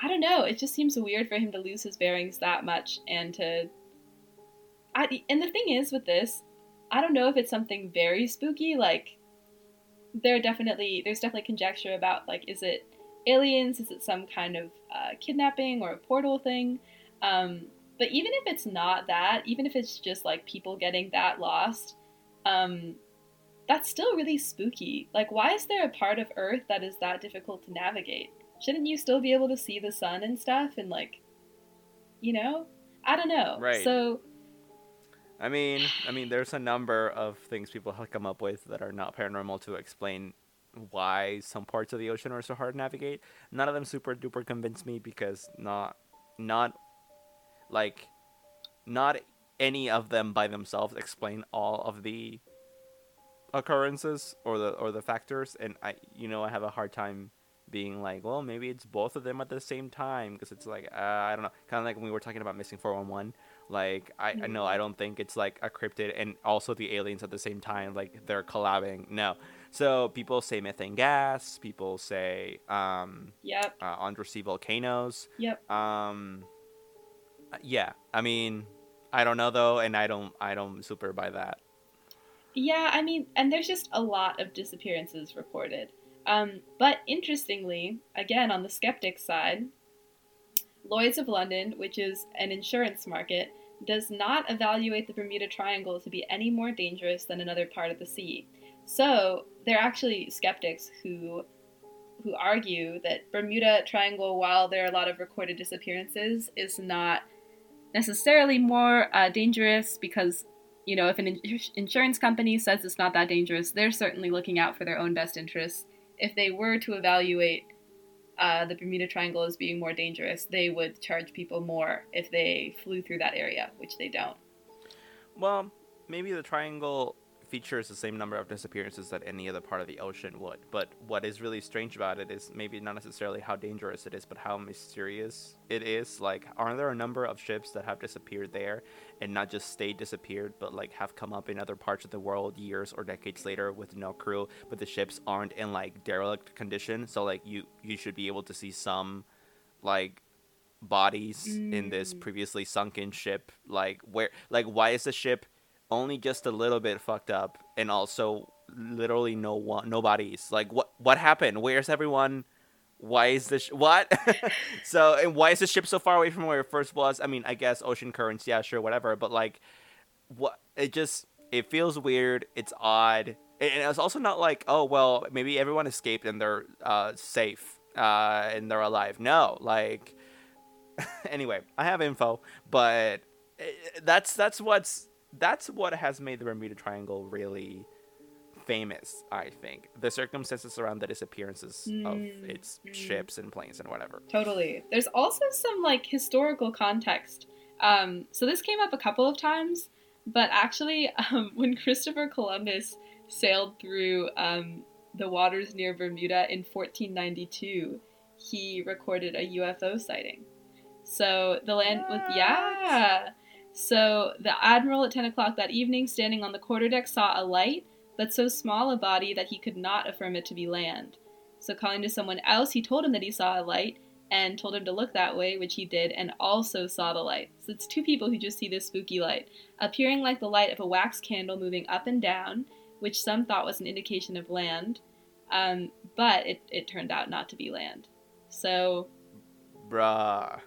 [SPEAKER 2] I don't know. It just seems weird for him to lose his bearings that much and to I, and the thing is with this, I don't know if it's something very spooky. Like, there definitely there's definitely conjecture about like, is it aliens? Is it some kind of uh, kidnapping or a portal thing? Um, but even if it's not that, even if it's just like people getting that lost, um, that's still really spooky. Like, why is there a part of Earth that is that difficult to navigate? Shouldn't you still be able to see the sun and stuff and like, you know? I don't know.
[SPEAKER 1] Right.
[SPEAKER 2] So
[SPEAKER 1] I mean, I mean, there's a number of things people have come up with that are not paranormal to explain why some parts of the ocean are so hard to navigate. None of them super duper convince me because not, not, like, not any of them by themselves explain all of the occurrences or the or the factors. And I, you know, I have a hard time being like, well, maybe it's both of them at the same time because it's like, uh, I don't know, kind of like when we were talking about missing 411 like I, I know I don't think it's like a cryptid and also the aliens at the same time like they're collabing. No. So people say methane gas. People say um,
[SPEAKER 2] yep,
[SPEAKER 1] uh, undersea volcanoes.
[SPEAKER 2] yep.
[SPEAKER 1] Um, yeah, I mean, I don't know though, and I don't I don't super buy that.
[SPEAKER 2] Yeah, I mean, and there's just a lot of disappearances reported. Um, but interestingly, again on the skeptic side, Lloyd's of London, which is an insurance market, does not evaluate the Bermuda Triangle to be any more dangerous than another part of the sea. So there are actually skeptics who who argue that Bermuda Triangle, while there are a lot of recorded disappearances, is not necessarily more uh, dangerous because you know if an in- insurance company says it's not that dangerous, they're certainly looking out for their own best interests. If they were to evaluate uh, the Bermuda Triangle as being more dangerous, they would charge people more if they flew through that area, which they don't.
[SPEAKER 1] Well, maybe the triangle features the same number of disappearances that any other part of the ocean would. But what is really strange about it is maybe not necessarily how dangerous it is, but how mysterious it is. Like, aren't there a number of ships that have disappeared there and not just stayed disappeared, but like have come up in other parts of the world years or decades later with no crew, but the ships aren't in like derelict condition. So like you you should be able to see some like bodies in this
[SPEAKER 2] Mm.
[SPEAKER 1] previously sunken ship like where like why is the ship only just a little bit fucked up and also literally no one nobody's like what what happened? Where's everyone? Why is this sh- what? So and why is the ship so far away from where it first was? I mean i guess ocean currents yeah sure whatever but like what it just it feels weird it's odd and it's also not like oh well maybe everyone escaped and they're uh safe uh and they're alive. No like anyway i have info but eh, that's that's what's that's what has made the bermuda triangle really famous i think the circumstances around the disappearances of
[SPEAKER 2] Mm,
[SPEAKER 1] its
[SPEAKER 2] mm.
[SPEAKER 1] ships and planes and whatever
[SPEAKER 2] Totally. There's also some like historical context. Um, so this came up a couple of times, but actually, um, when Christopher Columbus sailed through um, the waters near Bermuda in 1492, he recorded a UFO sighting. So the land with
[SPEAKER 1] What?
[SPEAKER 2] yeah. So the admiral at 10 o'clock that evening, standing on the quarterdeck, saw a light, but so small a body that he could not affirm it to be land. So calling to someone else, he told him that he saw a light and told him to look that way, which he did, and also saw the light. So it's two people who just see this spooky light, appearing like the light of a wax candle moving up and down, which some thought was an indication of land, um, but it, it turned out not to be land. So
[SPEAKER 1] Bruh.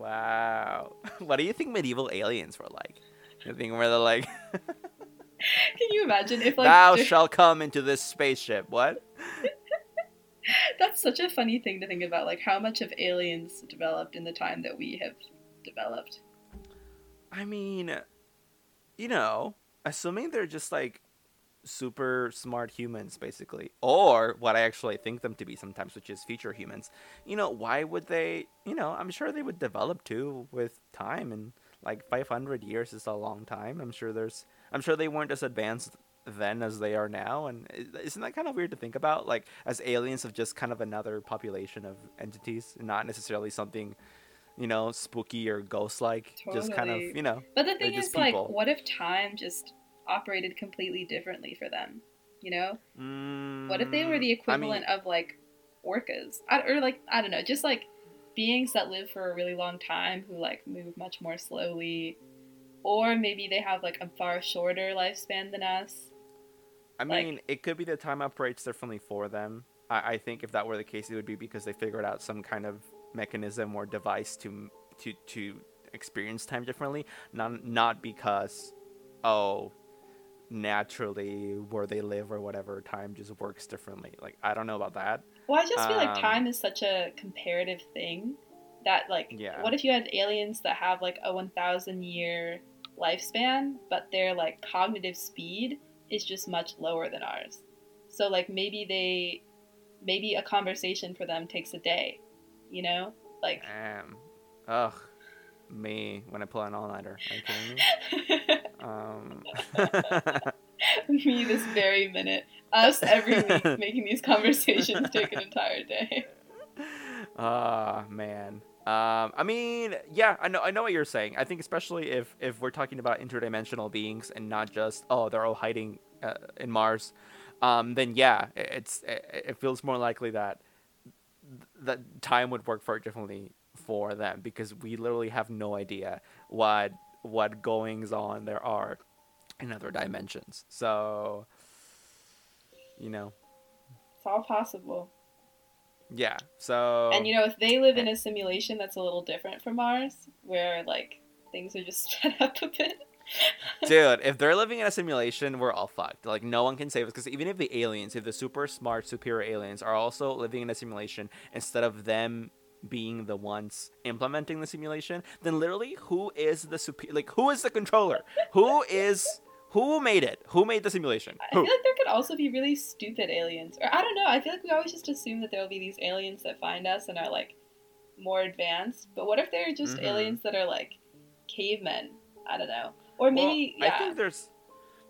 [SPEAKER 1] Wow. what do you think medieval aliens were like? You think where they're like,
[SPEAKER 2] can you imagine if like
[SPEAKER 1] "Thou shalt come into this spaceship"? What?
[SPEAKER 2] that's such a funny thing to think about, like how much of aliens developed in the time that we have developed.
[SPEAKER 1] I mean, you know, assuming they're just like super smart humans, basically, or what I actually think them to be sometimes, which is future humans. You know, why would they? You know, I'm sure they would develop too with time, and like 500 years is a long time. I'm sure there's. I'm sure they weren't as advanced then as they are now, and isn't that kind of weird to think about? Like, as aliens of just kind of another population of entities, not necessarily something. You know, spooky or ghost-like, just kind of, you know,
[SPEAKER 2] But the thing is, like, what if time just operated completely differently for them? You know, what if they were the
[SPEAKER 1] Mm, I
[SPEAKER 2] equivalent
[SPEAKER 1] mean,
[SPEAKER 2] of like orcas, I, or like I don't know, just like beings that live for a really long time who like move much more slowly, or maybe they have like a far shorter lifespan than us.
[SPEAKER 1] I
[SPEAKER 2] like-
[SPEAKER 1] mean, it could be that time operates differently for them. I, I think if that were the case, it would be because they figured out some kind of mechanism or device to to to experience time differently. Not not because, oh, naturally where they live or whatever, time just works differently. Like I don't know about that.
[SPEAKER 2] Well, I just feel like
[SPEAKER 1] Um,
[SPEAKER 2] time is such a comparative thing that like,
[SPEAKER 1] Yeah.
[SPEAKER 2] what if you had aliens that have like a 1,000 year lifespan, but their like cognitive speed is just much lower than ours. So like maybe they, maybe a conversation for them takes a day, you know, like.
[SPEAKER 1] Damn. Ugh. Me when I pull an all nighter. Are you kidding me? Um.
[SPEAKER 2] Me this very minute. Us every week making these conversations take an entire day.
[SPEAKER 1] Ah man. Um, I mean, yeah, I know, I know what you're saying. I think especially if if we're talking about interdimensional beings and not just oh they're all hiding uh, in Mars, um, then yeah, it's it, it feels more likely that that time would work for differently for them because we literally have no idea what what goings on there are in other dimensions. So, you know,
[SPEAKER 2] It's all possible.
[SPEAKER 1] yeah. So
[SPEAKER 2] And you know, if they live in a simulation that's a little different from ours, where like things are just sped up a bit.
[SPEAKER 1] Dude, if they're living in a simulation, we're all fucked. Like, no one can save us. Because even if the aliens, if the super smart, superior aliens are also living in a simulation instead of them being the ones implementing the simulation, then literally, who is the super? Like, who is the controller? who is who made it? Who made the simulation?
[SPEAKER 2] I feel like there could also be really stupid aliens. Or I don't know, I feel like we always just assume that there will be these aliens that find us and are like more advanced. But what if they're just
[SPEAKER 1] Mhm.
[SPEAKER 2] aliens that are like cavemen? I don't know. Or maybe
[SPEAKER 1] well,
[SPEAKER 2] yeah.
[SPEAKER 1] I think there's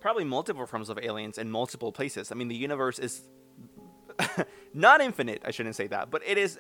[SPEAKER 1] probably multiple forms of aliens in multiple places. I mean, the universe is not infinite. I shouldn't say that, but it is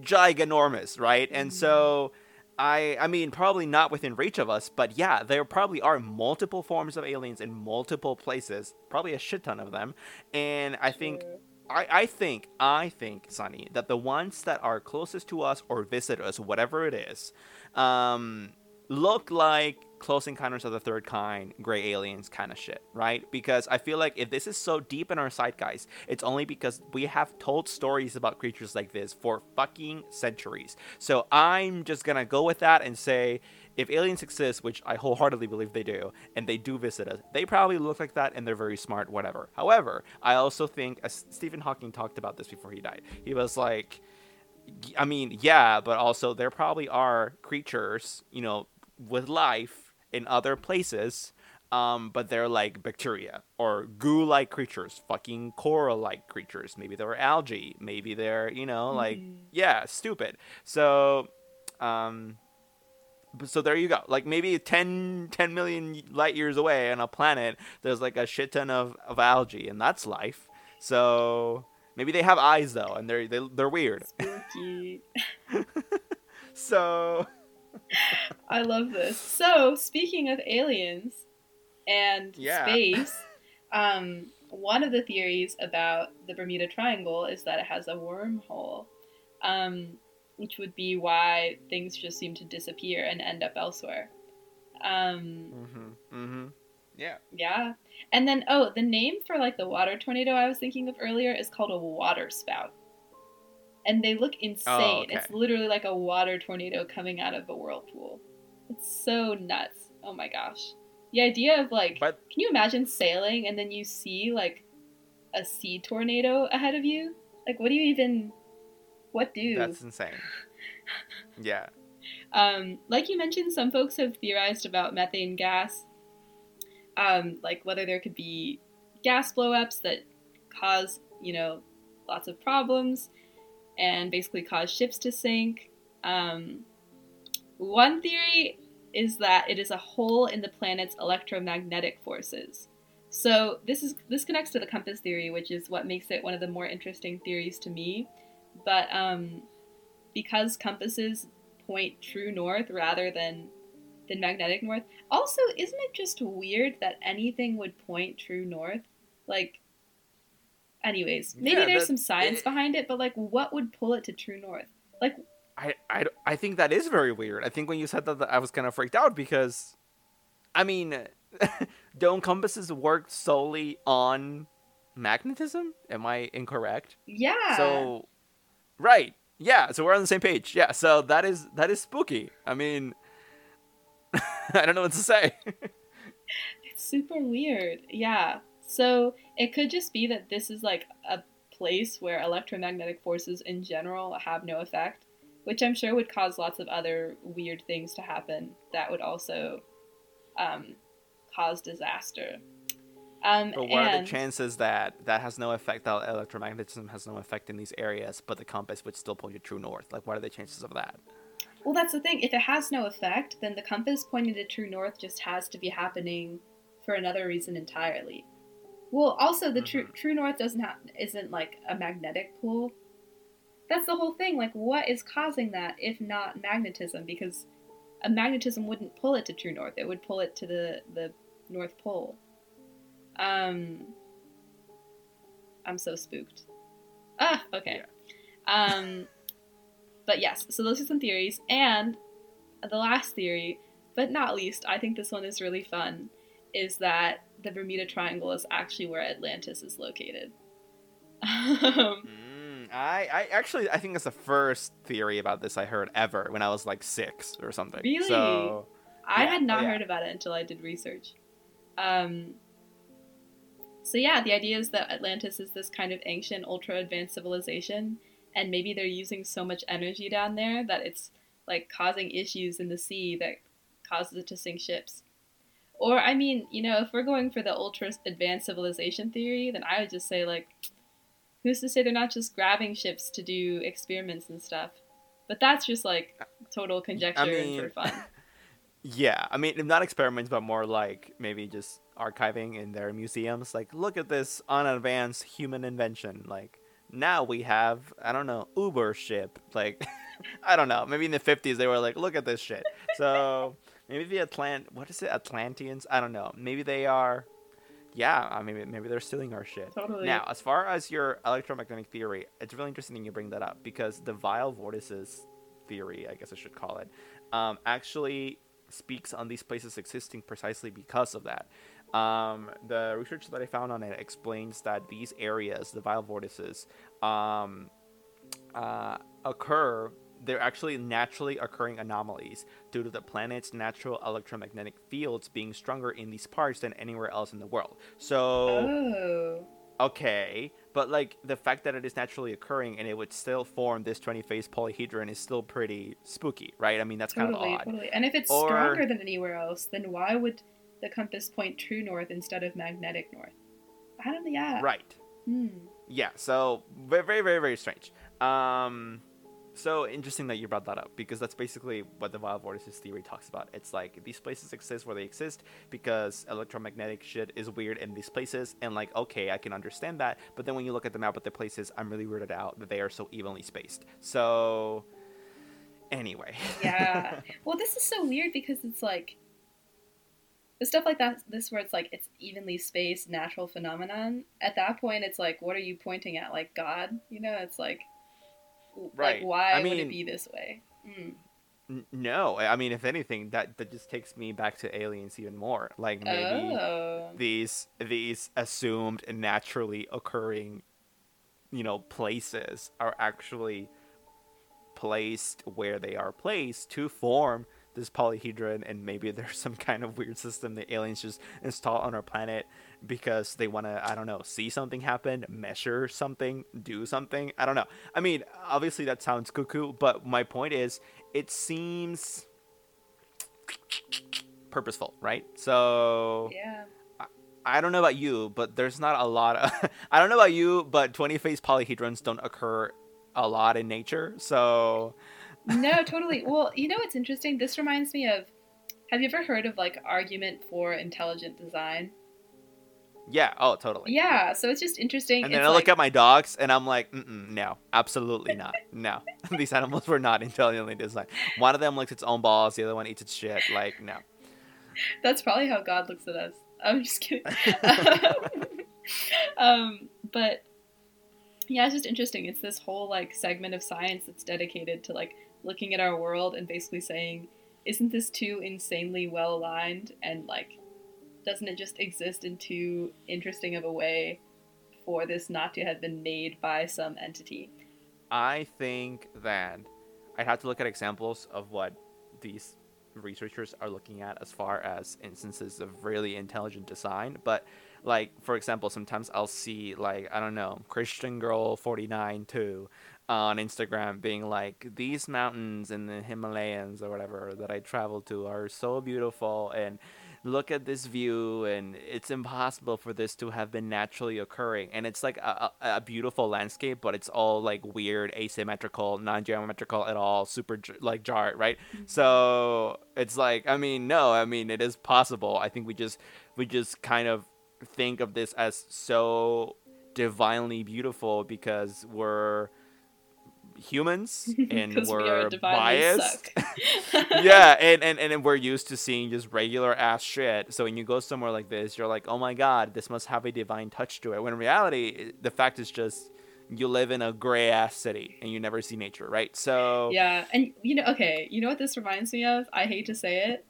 [SPEAKER 1] giganormous, right? And so, I I mean, probably not within reach of us, but yeah, there probably are multiple forms of aliens in multiple places. Probably a shit ton of them, and I think I, I think I think Sunny that the ones that are closest to us or visit us, whatever it is, um, look like Close Encounters of the Third Kind, Gray Aliens kind of shit, right? Because I feel like if this is so deep in our zeitgeist, it's only because we have told stories about creatures like this for fucking centuries. So I'm just gonna go with that and say. If aliens exist, which I wholeheartedly believe they do, and they do visit us, they probably look like that and they're very smart, whatever. However, I also think, as Stephen Hawking talked about this before he died, he was like, I mean, yeah, but also there probably are creatures, you know, with life in other places, um, but they're like bacteria or goo-like creatures, fucking coral-like creatures. Maybe they're algae. Maybe they're, you know, like
[SPEAKER 2] Mhm.
[SPEAKER 1] yeah, stupid. So, um, so there you go. Like maybe 10, 10 million light years away on a planet, there's like a shit ton of, of algae, and that's life. So maybe they have eyes though, and they're they, they're weird.
[SPEAKER 2] Spooky.
[SPEAKER 1] So
[SPEAKER 2] I love this. So, speaking of aliens and
[SPEAKER 1] Yeah.
[SPEAKER 2] space, um, one of the theories about the Bermuda Triangle is that it has a wormhole, um, which would be why things just seem to disappear and end up elsewhere. Um,
[SPEAKER 1] mm-hmm, mm-hmm. yeah.
[SPEAKER 2] yeah. And then, oh, the name for like the water tornado I was thinking of earlier is called a water spout. And they look insane.
[SPEAKER 1] okay.
[SPEAKER 2] It's literally like a water tornado coming out of a whirlpool. It's so nuts. Oh my gosh. The idea of like,
[SPEAKER 1] But
[SPEAKER 2] can you imagine sailing and then you see like a sea tornado ahead of you? Like, what do you even, what do?
[SPEAKER 1] that's insane. Yeah.
[SPEAKER 2] Um, like you mentioned, some folks have theorized about methane gas, um, like whether there could be gas blowups that cause, you know, lots of problems and basically cause ships to sink. Um, one theory is that it is a hole in the planet's electromagnetic forces. So this is this connects to the compass theory, which is what makes it one of the more interesting theories to me. But um, because compasses point true north rather than than magnetic north. Also, isn't it just weird that anything would point true north? Like anyways, maybe
[SPEAKER 1] Yeah,
[SPEAKER 2] there's
[SPEAKER 1] that-
[SPEAKER 2] some science
[SPEAKER 1] it-
[SPEAKER 2] behind it, but like what would pull it to true north? Like
[SPEAKER 1] I, I, I think that is very weird. I think when you said that, that I was kind of freaked out because, I mean, don't compasses work solely on magnetism? Am I incorrect?
[SPEAKER 2] yeah.
[SPEAKER 1] So, right, yeah. So we're on the same page. Yeah. So that is that is spooky. I mean, I don't know what to say.
[SPEAKER 2] It's super weird. Yeah. So it could just be that this is like a place where electromagnetic forces in general have no effect, which I'm sure would cause lots of other weird things to happen that would also um, cause disaster. Um,
[SPEAKER 1] But what are the chances that that has no effect? That electromagnetism has no effect in these areas, but the compass would still point you true north. Like, what are the chances of that?
[SPEAKER 2] Well, that's the thing. If it has no effect, then the compass pointing to true north just has to be happening for another reason entirely. Well, also the true
[SPEAKER 1] Mhm.
[SPEAKER 2] true north doesn't have isn't like a magnetic pull. That's the whole thing. Like, what is causing that if not magnetism? Because a magnetism wouldn't pull it to true north. It would pull it to the the north pole. Um, I'm so spooked. Ah, okay. Um, but yes, so those are some theories. And the last theory, but not least, I think this one is really fun, is that the Bermuda Triangle is actually where Atlantis is located. Um,
[SPEAKER 1] Mm, I, I actually I think that's the first theory about this I heard ever when I was like six or something.
[SPEAKER 2] Really?
[SPEAKER 1] So
[SPEAKER 2] I
[SPEAKER 1] Yeah,
[SPEAKER 2] had not
[SPEAKER 1] oh, yeah.
[SPEAKER 2] heard about it until I did research. Um, so yeah, the idea is that Atlantis is this kind of ancient, ultra advanced civilization, and maybe they're using so much energy down there that it's like causing issues in the sea that causes it to sink ships. Or I mean, you know, if we're going for the ultra advanced civilization theory, then I would just say like, who's to say they're not just grabbing ships to do experiments and stuff? But that's just like uh, total conjecture
[SPEAKER 1] mean-
[SPEAKER 2] and for fun.
[SPEAKER 1] yeah, I mean not experiments, but more like maybe just archiving in their museums. Like, look at this unadvanced human invention. Like now we have I don't know Uber ship. Like I don't know. Maybe in the fifties they were like, look at this shit. So maybe the Atlant what is it Atlanteans? I don't know. Maybe they are. Yeah, I mean maybe they're stealing our shit.
[SPEAKER 2] Totally.
[SPEAKER 1] Now, as far as your electromagnetic theory, it's really interesting you bring that up because the vile vortices theory, I guess I should call it, um, actually speaks on these places existing precisely because of that. Um, the research that I found on it explains that these areas, the vile vortices, um, uh, occur. They're actually naturally occurring anomalies due to the planet's natural electromagnetic fields being stronger in these parts than anywhere else in the world. So
[SPEAKER 2] Oh.
[SPEAKER 1] okay, but like the fact that it is naturally occurring and it would still form this 20 phase polyhedron is still pretty spooky, right? I mean, that's kind of
[SPEAKER 2] Totally,
[SPEAKER 1] odd.
[SPEAKER 2] totally. And if it's
[SPEAKER 1] Or-
[SPEAKER 2] stronger than anywhere else, then why would the compass point true north instead of magnetic north? I don't know. Yeah.
[SPEAKER 1] Right.
[SPEAKER 2] Hmm.
[SPEAKER 1] Yeah, so very, very, very, very strange. Um, so interesting that you brought that up because that's basically what the vile vortices theory talks about. It's like these places exist where they exist because electromagnetic shit is weird in these places, and like, okay, I can understand that. But then when you look at the map of the places, I'm really weirded out that they are so evenly spaced. So, anyway.
[SPEAKER 2] Yeah. well, this is so weird because it's like the stuff like that. This where it's like it's evenly spaced natural phenomenon. At that point, it's like, what are you pointing at? Like God? You know? It's like,
[SPEAKER 1] Right.
[SPEAKER 2] Like, why
[SPEAKER 1] I
[SPEAKER 2] would it be this way? Hmm.
[SPEAKER 1] N- no, I mean, if anything, that that just takes me back to aliens even more. Like maybe.
[SPEAKER 2] Oh.
[SPEAKER 1] these these assumed and naturally occurring you know places are actually placed where they are placed to form this polyhedron and maybe there's some kind of weird system that aliens just install on our planet because they want to i don't know see something happen measure something do something i don't know i mean obviously that sounds cuckoo but my point is it seems purposeful right so
[SPEAKER 2] Yeah.
[SPEAKER 1] I don't know about you, but there's not a lot of. I don't know about you, but 20 phase polyhedrons don't occur a lot in nature. So,
[SPEAKER 2] no, totally. Well, you know what's interesting? This reminds me of. Have you ever heard of like argument for intelligent design?
[SPEAKER 1] Yeah, oh, totally.
[SPEAKER 2] Yeah, so it's just interesting.
[SPEAKER 1] And then
[SPEAKER 2] it's
[SPEAKER 1] I look at my dogs and I'm like, Mm-mm, no, absolutely not. No, these animals were not intelligently designed. One of them licks its own balls, the other one eats its shit. Like, no.
[SPEAKER 2] That's probably how God looks at us. I'm just kidding. um, but yeah, it's just interesting. It's this whole like segment of science that's dedicated to like looking at our world and basically saying, isn't this too insanely well aligned and like doesn't it just exist in too interesting of a way for this not to have been made by some entity?
[SPEAKER 1] I think that I'd have to look at examples of what these researchers are looking at as far as instances of really intelligent design. But like for example, sometimes I'll see like I don't know Christian Girl forty nine too on Instagram being like these mountains in the Himalayas or whatever that I traveled to are so beautiful and look at this view and it's impossible for this to have been naturally occurring. And it's like a, a, a beautiful landscape but it's all like weird asymmetrical non-geometrical at all super like jarred right? Mm-hmm. So it's like i mean no i mean it is possible. I think we just we just kind of think of this as so divinely beautiful because we're humans and
[SPEAKER 2] we
[SPEAKER 1] we're biased yeah, and, and and we're used to seeing just regular ass shit. So when you go somewhere like this, you're like, oh my god, this must have a divine touch to it. When in reality, the fact is just you live in a gray ass city and you never see nature, right? So
[SPEAKER 2] Yeah, and you know, okay, you know what this reminds me of? I hate to say it.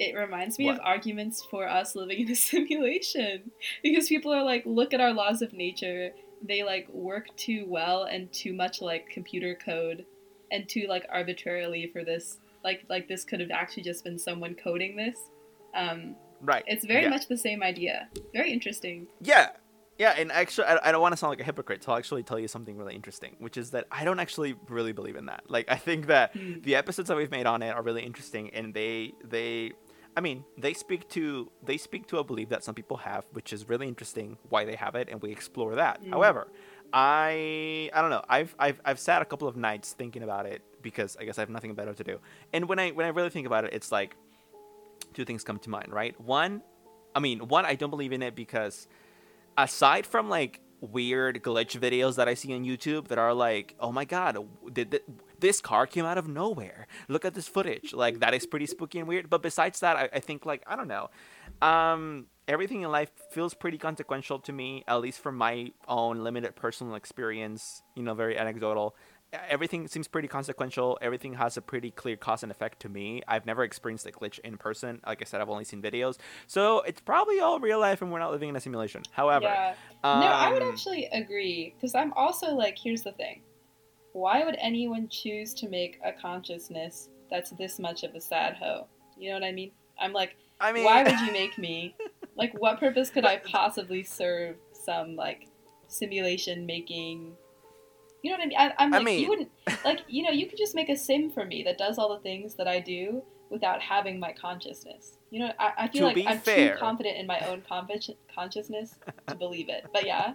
[SPEAKER 2] It reminds me of arguments for us living in a simulation because people are like, look at our laws of nature. They like work too well and too much like computer code and too like arbitrarily for this. Like like this could have actually just been someone coding this. Um,
[SPEAKER 1] right.
[SPEAKER 2] it's very
[SPEAKER 1] Yeah.
[SPEAKER 2] much the same idea. Very interesting.
[SPEAKER 1] Yeah. Yeah, and actually, I, I don't want to sound like a hypocrite, so I'll actually tell you something really interesting, which is that I don't actually really believe in that. Like, I think that
[SPEAKER 2] Hmm.
[SPEAKER 1] the episodes that we've made on it are really interesting, and they they, I mean, they speak to they speak to a belief that some people have, which is really interesting why they have it, and we explore that.
[SPEAKER 2] Mm.
[SPEAKER 1] However, I I don't know. I've I've I've sat a couple of nights thinking about it because I guess I have nothing better to do, and when I when I really think about it, it's like two things come to mind, right? One, I mean, one, I don't believe in it because aside from like weird glitch videos that I see on YouTube that are like, oh my god, did th- this car came out of nowhere? Look at this footage. Like that is pretty spooky and weird. But besides that, I, I think like I don't know. Um, everything in life feels pretty consequential to me, at least from my own limited personal experience. You know, very anecdotal. Everything seems pretty consequential. Everything has a pretty clear cause and effect to me. I've never experienced a glitch in person. Like I said, I've only seen videos. So it's probably all real life and we're not living in a simulation. However,
[SPEAKER 2] yeah. no, I would
[SPEAKER 1] um,
[SPEAKER 2] actually agree because I'm also like, here's the thing: why would anyone choose to make a consciousness that's this much of a sad hoe? You know what I mean? I'm like,
[SPEAKER 1] I mean,
[SPEAKER 2] why would you make me? Like, what purpose could I possibly serve some like simulation making? You know what I mean? I, I'm
[SPEAKER 1] I
[SPEAKER 2] like,
[SPEAKER 1] mean-
[SPEAKER 2] you wouldn't like, you know, you could just make a sim for me that does all the things that I do without having my consciousness. You know, I, I feel like I'm
[SPEAKER 1] fair-
[SPEAKER 2] too confident in my own convic- consciousness to believe it. But yeah.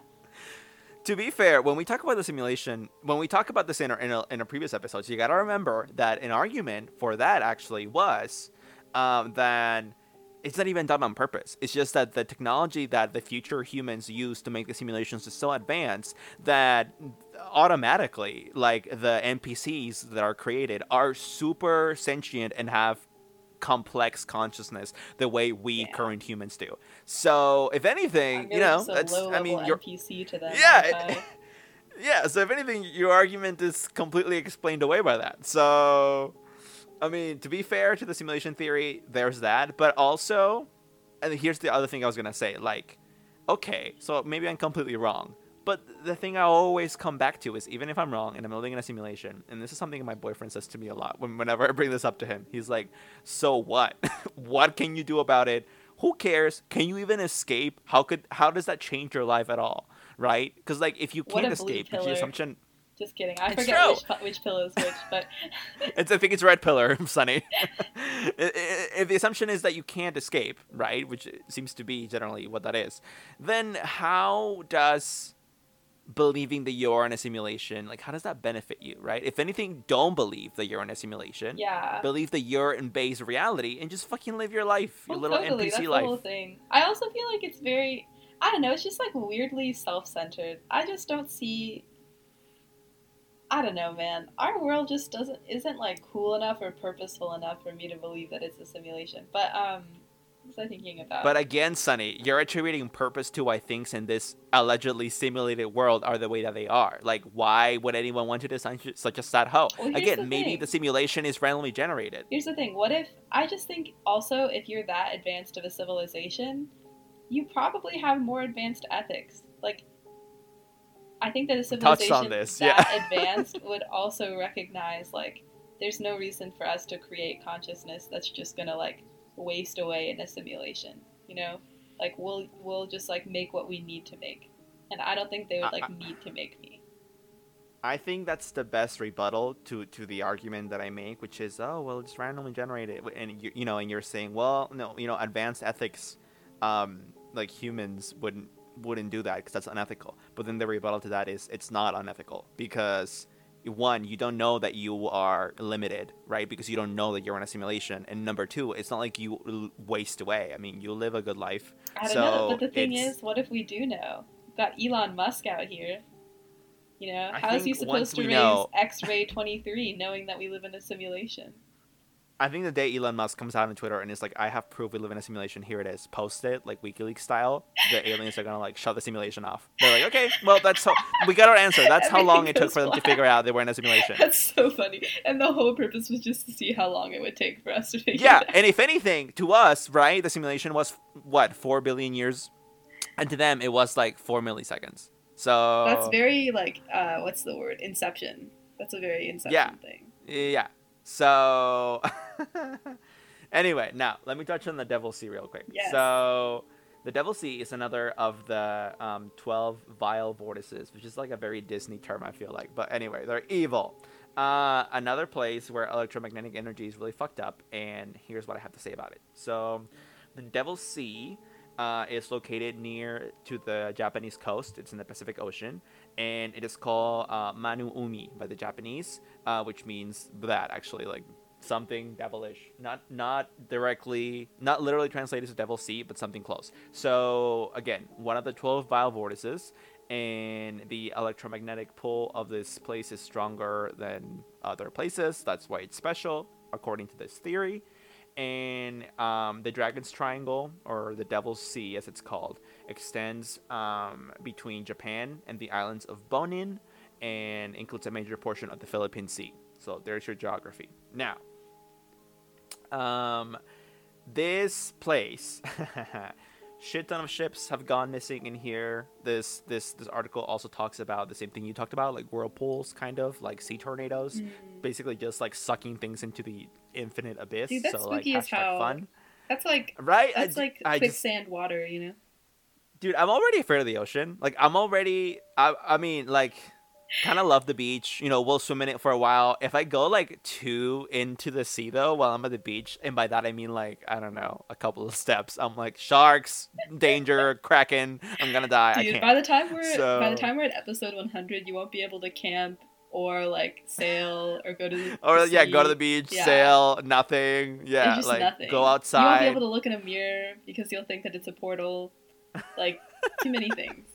[SPEAKER 1] To be fair, when we talk about the simulation, when we talk about this in our, in a, in previous episodes, you got to remember that an argument for that actually was um, that it's not even done on purpose. It's just that the technology that the future humans use to make the simulations is so advanced that automatically, like the NPCs that are created are super sentient and have complex consciousness the way we
[SPEAKER 2] Yeah.
[SPEAKER 1] current humans do. So, if anything, you know, that's I mean, you're
[SPEAKER 2] NPC to them.
[SPEAKER 1] yeah, it- yeah. So if anything, your argument is completely explained away by that. So, I mean, to be fair to the simulation theory, there's that. But also, and here's the other thing I was gonna say. Like, okay, so maybe I'm completely wrong. But the thing I always come back to is even if I'm wrong and I'm living in a simulation, and this is something my boyfriend says to me a lot when, whenever I bring this up to him. He's like, "So what? what can you do about it? Who cares? Can you even escape? How could how does that change your life at all? Right? Because like if you can't escape, the assumption
[SPEAKER 2] Just kidding. I
[SPEAKER 1] It's
[SPEAKER 2] forget which, which pillow is which, but
[SPEAKER 1] it's, I think it's red pillar, Sunny. If the assumption is that you can't escape, right, which seems to be generally what that is, then how does believing that you're in a simulation, like, how does that benefit you, right? If anything, don't believe that you're in a simulation.
[SPEAKER 2] yeah.
[SPEAKER 1] Believe that you're in base reality and just fucking live your life, your
[SPEAKER 2] Well,
[SPEAKER 1] little
[SPEAKER 2] totally.
[SPEAKER 1] NPC
[SPEAKER 2] That's
[SPEAKER 1] life.
[SPEAKER 2] the whole thing. I also feel like it's very. I don't know. It's just like weirdly self-centered. I just don't see. I don't know, man. Our world just doesn't isn't like cool enough or purposeful enough for me to believe that it's a simulation. But um, was I thinking about?
[SPEAKER 1] But again, Sunny, you're attributing purpose to why things in this allegedly simulated world are the way that they are. Like, why would anyone want to design such a sad hoe?
[SPEAKER 2] Well,
[SPEAKER 1] again,
[SPEAKER 2] the
[SPEAKER 1] maybe
[SPEAKER 2] thing.
[SPEAKER 1] the simulation is randomly generated.
[SPEAKER 2] Here's the thing. What if I just think also if you're that advanced of a civilization, you probably have more advanced ethics. Like I think that a civilization
[SPEAKER 1] on this,
[SPEAKER 2] that
[SPEAKER 1] yeah.
[SPEAKER 2] advanced would also recognize like there's no reason for us to create consciousness that's just gonna like waste away in a simulation. You know? Like we'll we'll just like make what we need to make. And I don't think they would
[SPEAKER 1] I-
[SPEAKER 2] like need to make me.
[SPEAKER 1] I think that's the best rebuttal to, to the argument that I make, which is, oh, well, just randomly generate it, and you, you know, and you're saying, well, no, you know, advanced ethics, um, like humans wouldn't wouldn't do that because that's unethical. But then the rebuttal to that is, it's not unethical because one, you don't know that you are limited, right? Because you don't know that you're in a simulation, and number two, it's not like you waste away. I mean, you live a good life.
[SPEAKER 2] I don't
[SPEAKER 1] So,
[SPEAKER 2] know, but the thing
[SPEAKER 1] it's-
[SPEAKER 2] is, what if we do know? We've got Elon Musk out here. You know,
[SPEAKER 1] I
[SPEAKER 2] how is he supposed to raise
[SPEAKER 1] know-
[SPEAKER 2] X-ray 23 knowing that we live in a simulation?
[SPEAKER 1] I think the day Elon Musk comes out on Twitter and is like, "I have proof we live in a simulation. Here it is. Post it like WikiLeaks style." The aliens are gonna like shut the simulation off. They're like, "Okay, well that's how we got our answer. That's how long it took for them to figure out they were in a simulation."
[SPEAKER 2] That's so funny. And the whole purpose was just to see how long it would take for us to figure
[SPEAKER 1] Yeah,
[SPEAKER 2] it out.
[SPEAKER 1] and if anything, to us, right, the simulation was what four billion years, and to them it was like four milliseconds. So
[SPEAKER 2] That's very like uh what's the word? Inception. That's a very Inception
[SPEAKER 1] Yeah.
[SPEAKER 2] thing.
[SPEAKER 1] Yeah. So anyway, now let me touch on the Devil Sea real quick.
[SPEAKER 2] Yes.
[SPEAKER 1] So the Devil Sea is another of the um, twelve vile vortices, which is like a very Disney term, I feel like. But anyway, they're evil. Uh, another place where electromagnetic energy is really fucked up, and here's what I have to say about it. So, the Devil Sea uh, is located near to the Japanese coast. It's in the Pacific Ocean, and it is called uh, Manu Umi by the Japanese, uh, which means that actually, like something devilish. Not not directly, not literally translated to Devil Sea, but something close. So again, one of the twelve vile vortices, and the electromagnetic pull of this place is stronger than other places. That's why it's special, according to this theory. And um, the Dragon's Triangle, or the Devil's Sea as it's called, extends um, between Japan and the islands of Bonin and includes a major portion of the Philippine Sea. So there's your geography. Now, um, this place, shit ton of ships have gone missing in here. This this this article also talks about the same thing you talked about, like whirlpools, kind of like sea tornadoes,
[SPEAKER 2] Mm.
[SPEAKER 1] basically just like sucking things into the infinite abyss.
[SPEAKER 2] Dude, that's
[SPEAKER 1] so like
[SPEAKER 2] spooky as hell.
[SPEAKER 1] fun,
[SPEAKER 2] That's like
[SPEAKER 1] right?
[SPEAKER 2] That's like
[SPEAKER 1] I just
[SPEAKER 2] quicksand water, you know?
[SPEAKER 1] dude i'm already afraid of the ocean like i'm already i, I mean like kind of love the beach you know we'll swim in it for a while if i go like too into the sea though while i'm at the beach and by that i mean like i don't know a couple of steps i'm like sharks danger kraken i'm gonna die i
[SPEAKER 2] Dude,
[SPEAKER 1] can't
[SPEAKER 2] by the time we're by the time we're at episode 100, you won't be able to camp or like sail or go to the
[SPEAKER 1] or
[SPEAKER 2] the
[SPEAKER 1] yeah go to the beach
[SPEAKER 2] Yeah.
[SPEAKER 1] sail nothing yeah like
[SPEAKER 2] nothing.
[SPEAKER 1] go outside
[SPEAKER 2] You won't be able to look in a mirror because you'll think that it's a portal. Like too many things.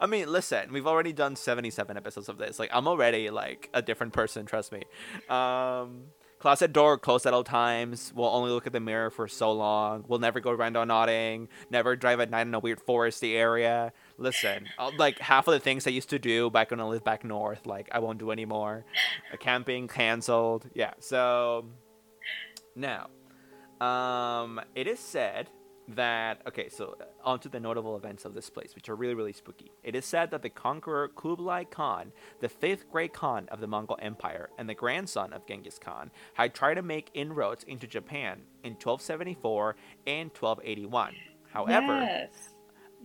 [SPEAKER 1] I mean, listen, we've already done 77 episodes of this. Like, I'm already like a different person, trust me. Um, closet door closed at all times. We'll only look at the mirror for so long. We'll never go random nodding. Never drive at night in a weird foresty area. Listen, uh, like half of the things I used to do back when I lived back north, like I won't do anymore. Camping canceled. Yeah. So now, um, it is said that okay, so uh, onto the notable events of this place, which are really really spooky. It is said that the conqueror Kublai Khan, the fifth great Khan of the Mongol Empire and the grandson of Genghis Khan, had tried to make inroads into Japan in 1274 and 1281. However,
[SPEAKER 2] yes.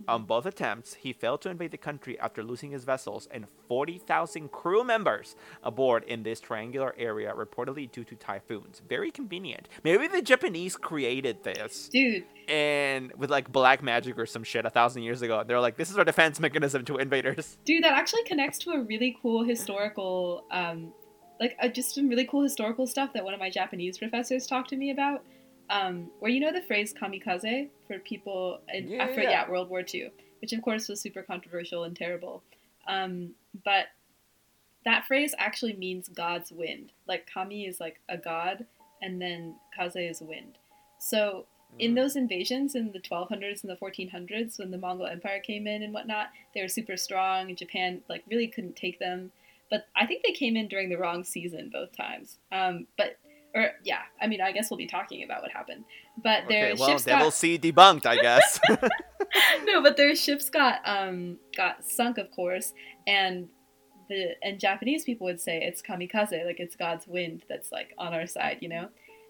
[SPEAKER 1] On both attempts, he failed to invade the country after losing his vessels and 40,000 crew members aboard in this triangular area, reportedly due to typhoons. Very convenient. Maybe the Japanese created this
[SPEAKER 2] Dude,
[SPEAKER 1] and with like black magic or some shit a thousand years ago. They're like, this is our defense mechanism to invaders.
[SPEAKER 2] dude, that actually connects to a really cool historical, um, like uh, just some really cool historical stuff that one of my Japanese professors talked to me about. Um, where you know the phrase kamikaze for people in,
[SPEAKER 1] Yeah,
[SPEAKER 2] after
[SPEAKER 1] yeah.
[SPEAKER 2] yeah World War II, which of course was super controversial and terrible. Um, but that phrase actually means God's wind. Like kami is like a god, and then kaze is wind. So in
[SPEAKER 1] Mm.
[SPEAKER 2] those invasions in the 1200s and the 1400s when the mongol empire came in and whatnot they were super strong and japan like really couldn't take them but i think they came in during the wrong season both times um, but or yeah i mean i guess we'll be talking about what happened. But their
[SPEAKER 1] okay, well,
[SPEAKER 2] ships
[SPEAKER 1] Devil
[SPEAKER 2] got
[SPEAKER 1] Sea debunked, I guess.
[SPEAKER 2] no but their ships got um got sunk of course and the and japanese people would say it's kamikaze like it's god's wind that's like on our side you know?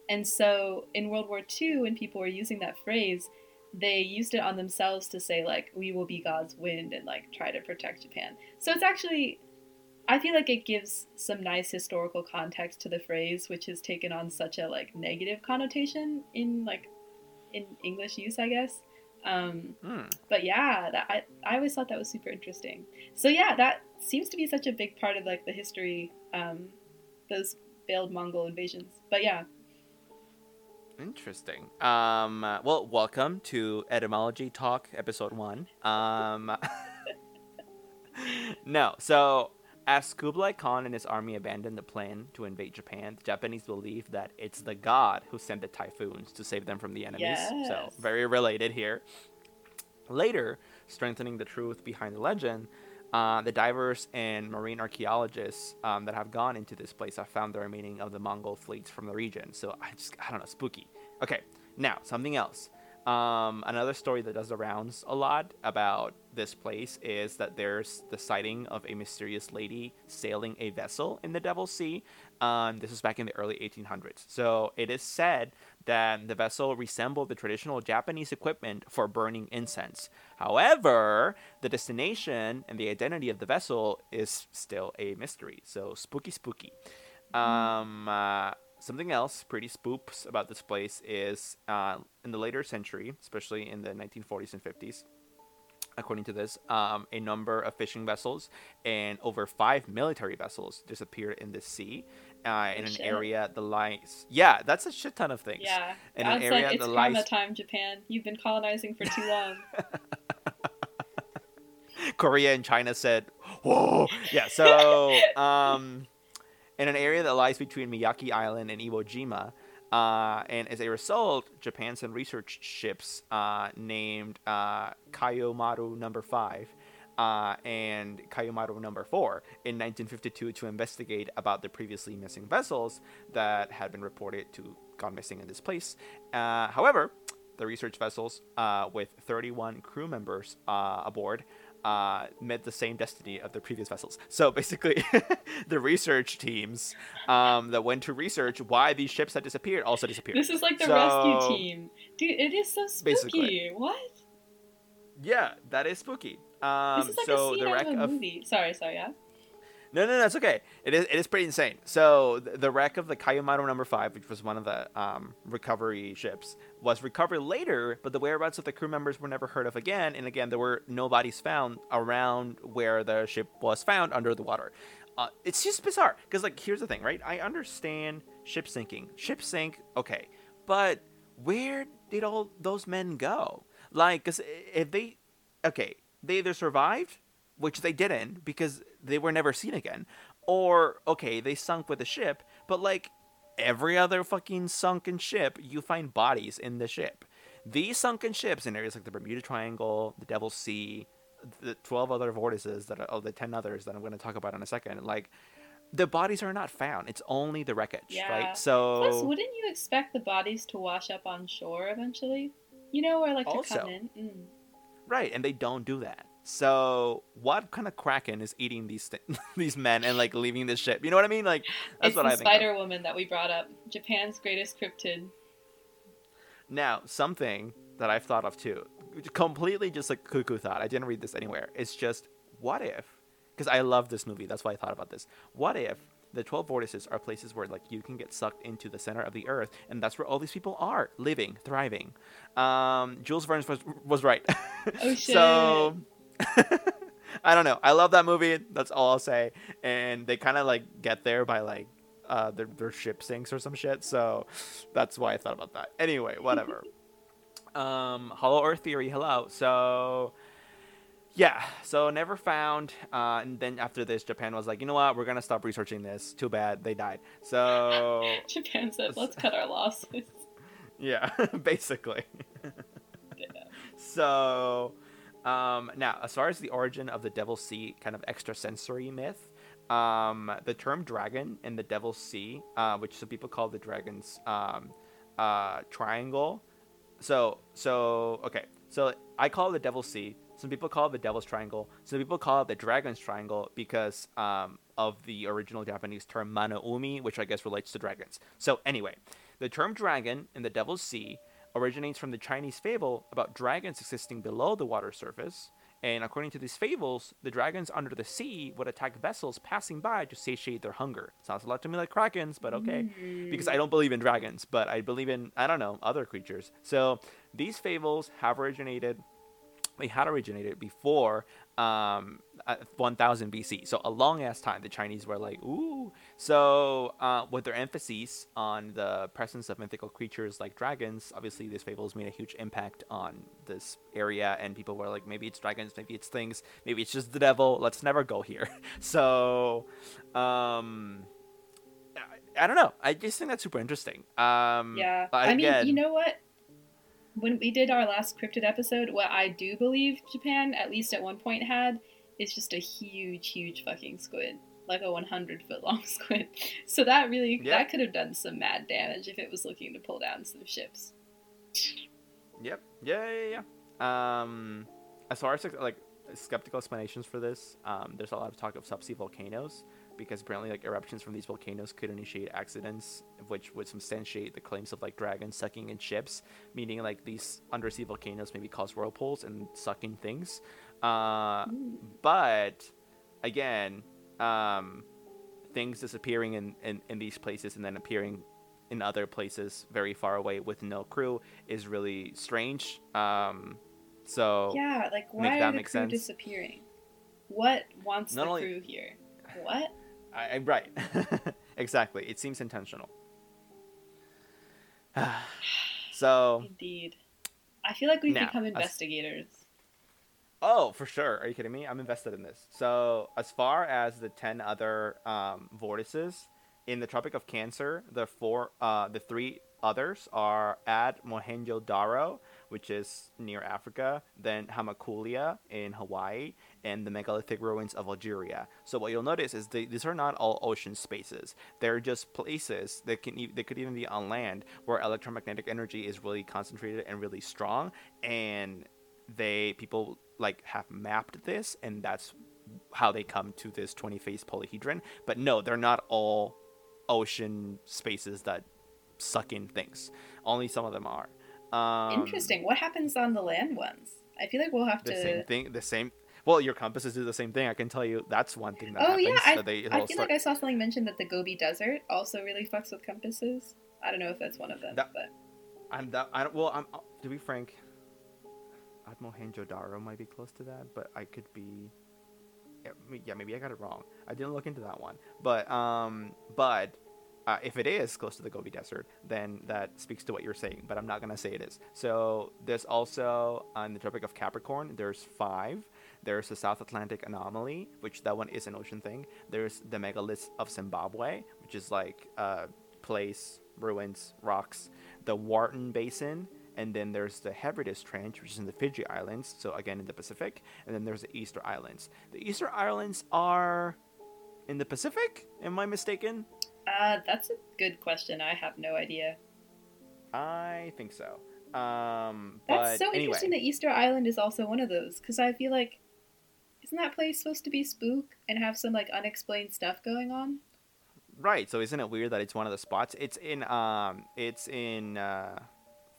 [SPEAKER 2] And so in world war ii when people were using that phrase they used it on themselves to say like we will be god's wind and like try to protect japan. So it's actually i feel like it gives some nice historical context to the phrase which has taken on such a like negative connotation in like in english use i guess um,
[SPEAKER 1] Hmm.
[SPEAKER 2] but yeah, that I, I always thought that was super interesting. So yeah, that seems to be such a big part of like the history, um, those failed Mongol invasions. But yeah,
[SPEAKER 1] Interesting. Um, well, welcome to Etymology Talk, episode one. Um, no, so As Kublai Khan and his army abandoned the plan to invade Japan, the Japanese believe that it's the god who sent the typhoons to save them from the enemies. So, very related here. Later, strengthening the truth behind the legend, uh, the divers and marine archaeologists um, that have gone into this place have found the remaining of the Mongol fleets from the region. So I just, I don't know, spooky. Okay, now something else. Um, another story that does the rounds a lot about this place is that there's the sighting of a mysterious lady sailing a vessel in the Devil's Sea. Um, this was back in the early 1800s. So it is said that the vessel resembled the traditional Japanese equipment for burning incense. However, the destination and the identity of the vessel is still a mystery. So spooky, spooky. Um, uh, something else pretty spoops about this place is uh, in the later century, especially in the 1940s and 50s. According to this, um, a number of fishing vessels and over five military vessels disappeared in the sea uh, in an
[SPEAKER 2] Shit.
[SPEAKER 1] area that lies. Yeah, that's a shit ton of things.
[SPEAKER 2] Yeah.
[SPEAKER 1] In an area
[SPEAKER 2] like, it's
[SPEAKER 1] lies
[SPEAKER 2] time, Japan. You've been colonizing for too long.
[SPEAKER 1] Korea and China said, "Whoa!" Yeah. So, um, in an area that lies between Miyake Island and Iwo Jima, uh, and as a result, Japan sent research ships uh, named uh, Kaiyo Maru Number Five. Uh, and Kaiyo Maru number four in 1952 to investigate about the previously missing vessels that had been reported to gone missing in this place. Uh, however, the research vessels, uh, with 31 crew members aboard, uh, met the same destiny of the previous vessels. So basically, the research teams um, that went to research why these ships had disappeared also disappeared.
[SPEAKER 2] this is like the
[SPEAKER 1] So-
[SPEAKER 2] rescue team. Dude, it is so spooky.
[SPEAKER 1] Basically.
[SPEAKER 2] What?
[SPEAKER 1] yeah, that is spooky. Um,
[SPEAKER 2] this is like
[SPEAKER 1] so
[SPEAKER 2] a scene
[SPEAKER 1] the wreck
[SPEAKER 2] of a
[SPEAKER 1] of
[SPEAKER 2] movie. Sorry, sorry, yeah.
[SPEAKER 1] No, no, no, it's okay. It is, it is pretty insane. So the, wreck of the Kaiyo Maru number five, which was one of the um, recovery ships, was recovered later, but the whereabouts of the crew members were never heard of again. And again, there were no bodies found around where the ship was found under the water. Uh, it's just bizarre because, like, here's the thing, right? I understand ship sinking. Ship sink, okay, but where did all those men go? Like, because if they, okay, they either survived which they didn't because they were never seen again. Or okay, they sunk with the ship, but like every other fucking sunken ship, you find bodies in the ship. These sunken ships in areas like the Bermuda Triangle, the Devil's Sea, the twelve other vortices that are, oh the ten others that I'm going to talk about in a second, like the bodies are not found. It's only the wreckage,
[SPEAKER 2] Yeah.
[SPEAKER 1] right? So
[SPEAKER 2] Plus, wouldn't you expect the bodies to wash up on shore eventually? You know, or like to
[SPEAKER 1] Also-
[SPEAKER 2] come in. Mm.
[SPEAKER 1] Right, and they don't do that. So what kind of kraken is eating these th- these men and like leaving this ship? You know what I mean? Like that's
[SPEAKER 2] it's
[SPEAKER 1] what I think.
[SPEAKER 2] Spider Woman that we brought up. Japan's greatest cryptid.
[SPEAKER 1] Now, something that I've thought of too, completely just like cuckoo thought. I didn't read this anywhere. It's just what if? Because I love this movie. That's why I thought about this. What if the 12 vortices are places where like you can get sucked into the center of the earth and that's where all these people are living thriving um jules verne was, was right
[SPEAKER 2] Oh,
[SPEAKER 1] so i don't know i love that movie that's all i'll say and they kind of like get there by like uh their, their ship sinks or some shit so that's why i thought about that anyway whatever um hollow earth theory hello so yeah, so never found. Uh, and then after this, Japan was like, you know what, we're gonna stop researching this. Too bad, they died. So
[SPEAKER 2] Japan said, let's cut our losses.
[SPEAKER 1] yeah, basically.
[SPEAKER 2] Yeah.
[SPEAKER 1] So um, now, as far as the origin of the Devil's Sea kind of extrasensory myth, um, the term dragon in the Devil's Sea, uh, which some people call the dragon's um, uh, triangle. So so okay, so I call it the Devil's Sea. Some people call it the Devil's Triangle. Some people call it the Dragon's Triangle because um, of the original Japanese term Manaumi, which I guess relates to dragons. So anyway, the term dragon in the Devil's Sea originates from the Chinese fable about dragons existing below the water surface. And according to these fables, the dragons under the sea would attack vessels passing by to satiate their hunger. Sounds a lot to me like krakens, but okay. Because I don't believe in dragons, but I believe in, I don't know, other creatures. So these fables have originated they had originated before um, 1000 BC. So a long ass time. The Chinese were like, ooh. So uh, with their emphasis on the presence of mythical creatures like dragons, obviously these fables made a huge impact on this area, and people were like, maybe it's dragons, maybe it's things, maybe it's just the devil. Let's never go here. so, um. I, I don't know. I just think that's super interesting. Um,
[SPEAKER 2] yeah, I mean, you know what? When we did our last cryptid episode, what I do believe Japan, at least at one point, had is just a huge, huge fucking squid, like a 100 foot long squid. So that really that could have done some mad damage if it was looking to pull down some ships.
[SPEAKER 1] Yep. Yeah, yeah, yeah. Um, as far as like skeptical explanations for this, um, there's a lot of talk of subsea volcanoes because apparently like eruptions from these volcanoes could initiate accidents which would substantiate the claims of like dragons sucking in ships meaning like these undersea volcanoes maybe cause whirlpools and sucking things. Uh, but again um, things disappearing in, in, in these places and then appearing in other places very far away with no crew is really strange. Um, so
[SPEAKER 2] yeah like why are the crew sense. disappearing? What wants Not the only, crew here? What
[SPEAKER 1] I, I right. exactly. It seems intentional. so.
[SPEAKER 2] Indeed. I feel like we've now, become investigators. As,
[SPEAKER 1] oh, for sure. Are you kidding me? I'm invested in this. So, as far as the 10 other um, vortices, in the Tropic of Cancer, the four, uh, the three others are at Mohenjo-Daro, which is near Africa, then Hamakulia in Hawaii, and the megalithic ruins of Algeria. So what you'll notice is they, these are not all ocean spaces. They're just places that can they could even be on land where electromagnetic energy is really concentrated and really strong, and they people like have mapped this, and that's how they come to this 20 face polyhedron. But no, they're not all ocean spaces that suck in things. Only some of them are.
[SPEAKER 2] Um, Interesting. What happens on the land ones? I feel like we'll have
[SPEAKER 1] the
[SPEAKER 2] to.
[SPEAKER 1] The same thing. The same. Well, your compasses do the same thing. I can tell you that's one thing that
[SPEAKER 2] oh,
[SPEAKER 1] happens.
[SPEAKER 2] yeah, I, they, I feel start... like I saw something mentioned that the Gobi Desert also really fucks with compasses. I don't know if that's one of them, that, but.
[SPEAKER 1] I'm that. I don't. Well, I'm. To be frank, Mohenjo-Daro might be close to that, but I could be. Yeah, maybe I got it wrong. I didn't look into that one, but um, but uh, if it is close to the Gobi Desert, then that speaks to what you're saying, but I'm not going to say it is. So there's also on the Tropic of Capricorn, there's five. There's the South Atlantic Anomaly, which that one is an ocean thing. There's the megaliths of Zimbabwe, which is like uh, place, ruins, rocks. The Wharton Basin, and then there's the Hebrides Trench, which is in the Fiji Islands, so again in the Pacific. And then there's the Easter Islands. The Easter Islands are in the Pacific. Am I mistaken?
[SPEAKER 2] Uh, that's a good question. I have no idea.
[SPEAKER 1] I think so. Um,
[SPEAKER 2] that's so
[SPEAKER 1] anyway.
[SPEAKER 2] interesting that Easter Island is also one of those because I feel like isn't that place supposed to be spook and have some like unexplained stuff going on?
[SPEAKER 1] Right. So isn't it weird that it's one of the spots? It's in um, it's in uh,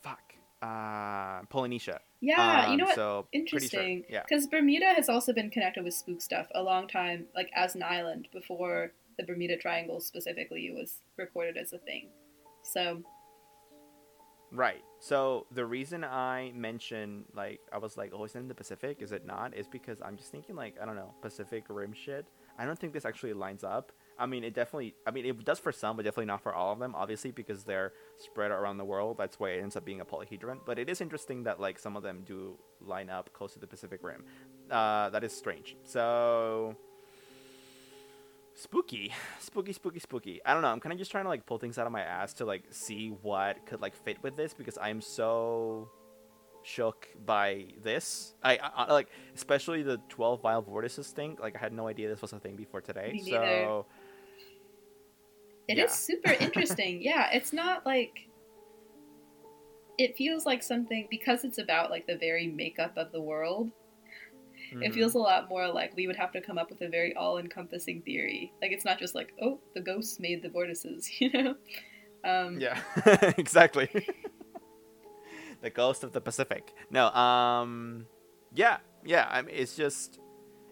[SPEAKER 1] fuck, uh, Polynesia.
[SPEAKER 2] Yeah, um, you know what? So Interesting.
[SPEAKER 1] Sure. Yeah.
[SPEAKER 2] Because Bermuda has also been connected with spook stuff a long time, like as an island before the Bermuda Triangle specifically was recorded as a thing. So.
[SPEAKER 1] Right. So the reason I mention like I was like, oh, is it in the Pacific? Is it not? Is because I'm just thinking like I don't know Pacific Rim shit. I don't think this actually lines up. I mean, it definitely. I mean, it does for some, but definitely not for all of them. Obviously, because they're spread around the world. That's why it ends up being a polyhedron. But it is interesting that like some of them do line up close to the Pacific Rim. Uh, that is strange. So spooky. Spooky spooky spooky. I don't know. I'm kind of just trying to like pull things out of my ass to like see what could like fit with this because i'm so shook by this. I, I like especially the 12 vile vortices thing. Like i had no idea this was a thing before today. So
[SPEAKER 2] it yeah. is super interesting. Yeah it's not like it feels like something because it's about like the very makeup of the world Mm-hmm. It feels a lot more like we would have to come up with a very all-encompassing theory. Like it's not just like, oh, the ghosts made the vortices, you know? Um,
[SPEAKER 1] yeah, exactly. the ghost of the Pacific. No, um, yeah, yeah. I mean, it's just,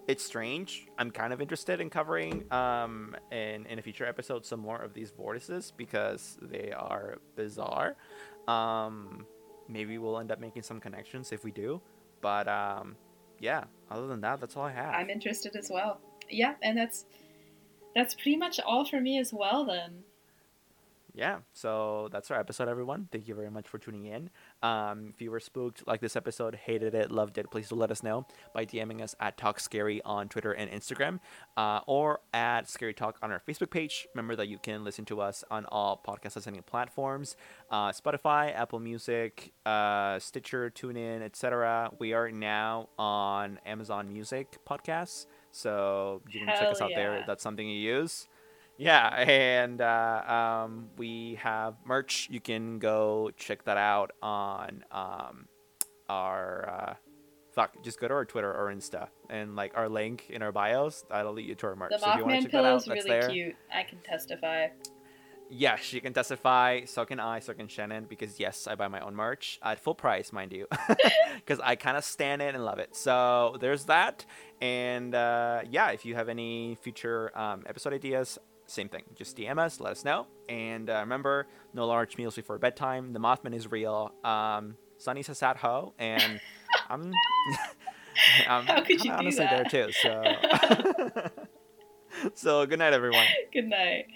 [SPEAKER 1] it's strange. I'm kind of interested in covering, um, in in a future episode some more of these vortices because they are bizarre. Um, maybe we'll end up making some connections if we do, but um, yeah, other than that, that's all I have.
[SPEAKER 2] I'm interested as well. Yeah, and that's that's pretty much all for me as well then.
[SPEAKER 1] yeah, so that's our episode, everyone. Thank you very much for tuning in. Um, if you were spooked like this episode, hated it, loved it, please do let us know by DMing us at Talk Scary on Twitter and Instagram, uh, or at Scary Talk on our Facebook page. Remember that you can listen to us on all podcast listening platforms: uh, Spotify, Apple Music, uh, Stitcher, TuneIn, etc. We are now on Amazon Music podcasts, so you can check us out there.
[SPEAKER 2] yeah.
[SPEAKER 1] If that's something you use. Yeah, and uh, um, we have merch. You can go check that out on um, our uh, fuck. Just go to our Twitter or Insta, and like our link in our bios. That'll lead you to our merch.
[SPEAKER 2] The
[SPEAKER 1] so if you want to
[SPEAKER 2] Mothman
[SPEAKER 1] check that
[SPEAKER 2] pillow
[SPEAKER 1] out,
[SPEAKER 2] is
[SPEAKER 1] that's
[SPEAKER 2] really
[SPEAKER 1] there.
[SPEAKER 2] cute. I can testify.
[SPEAKER 1] Yes, you can testify. So can I. So can Shannon. Because yes, I buy my own merch at full price, mind you, because I kind of stand it and love it. So there's that. And uh, yeah, if you have any future um, episode ideas, same thing. Just DM us, let us know. And uh, remember, no large meals before bedtime. The Mothman is real. Um, Sunny's a sad hoe, and I'm. I'm
[SPEAKER 2] How could you
[SPEAKER 1] honestly there too. So. so good night, everyone.
[SPEAKER 2] Good night.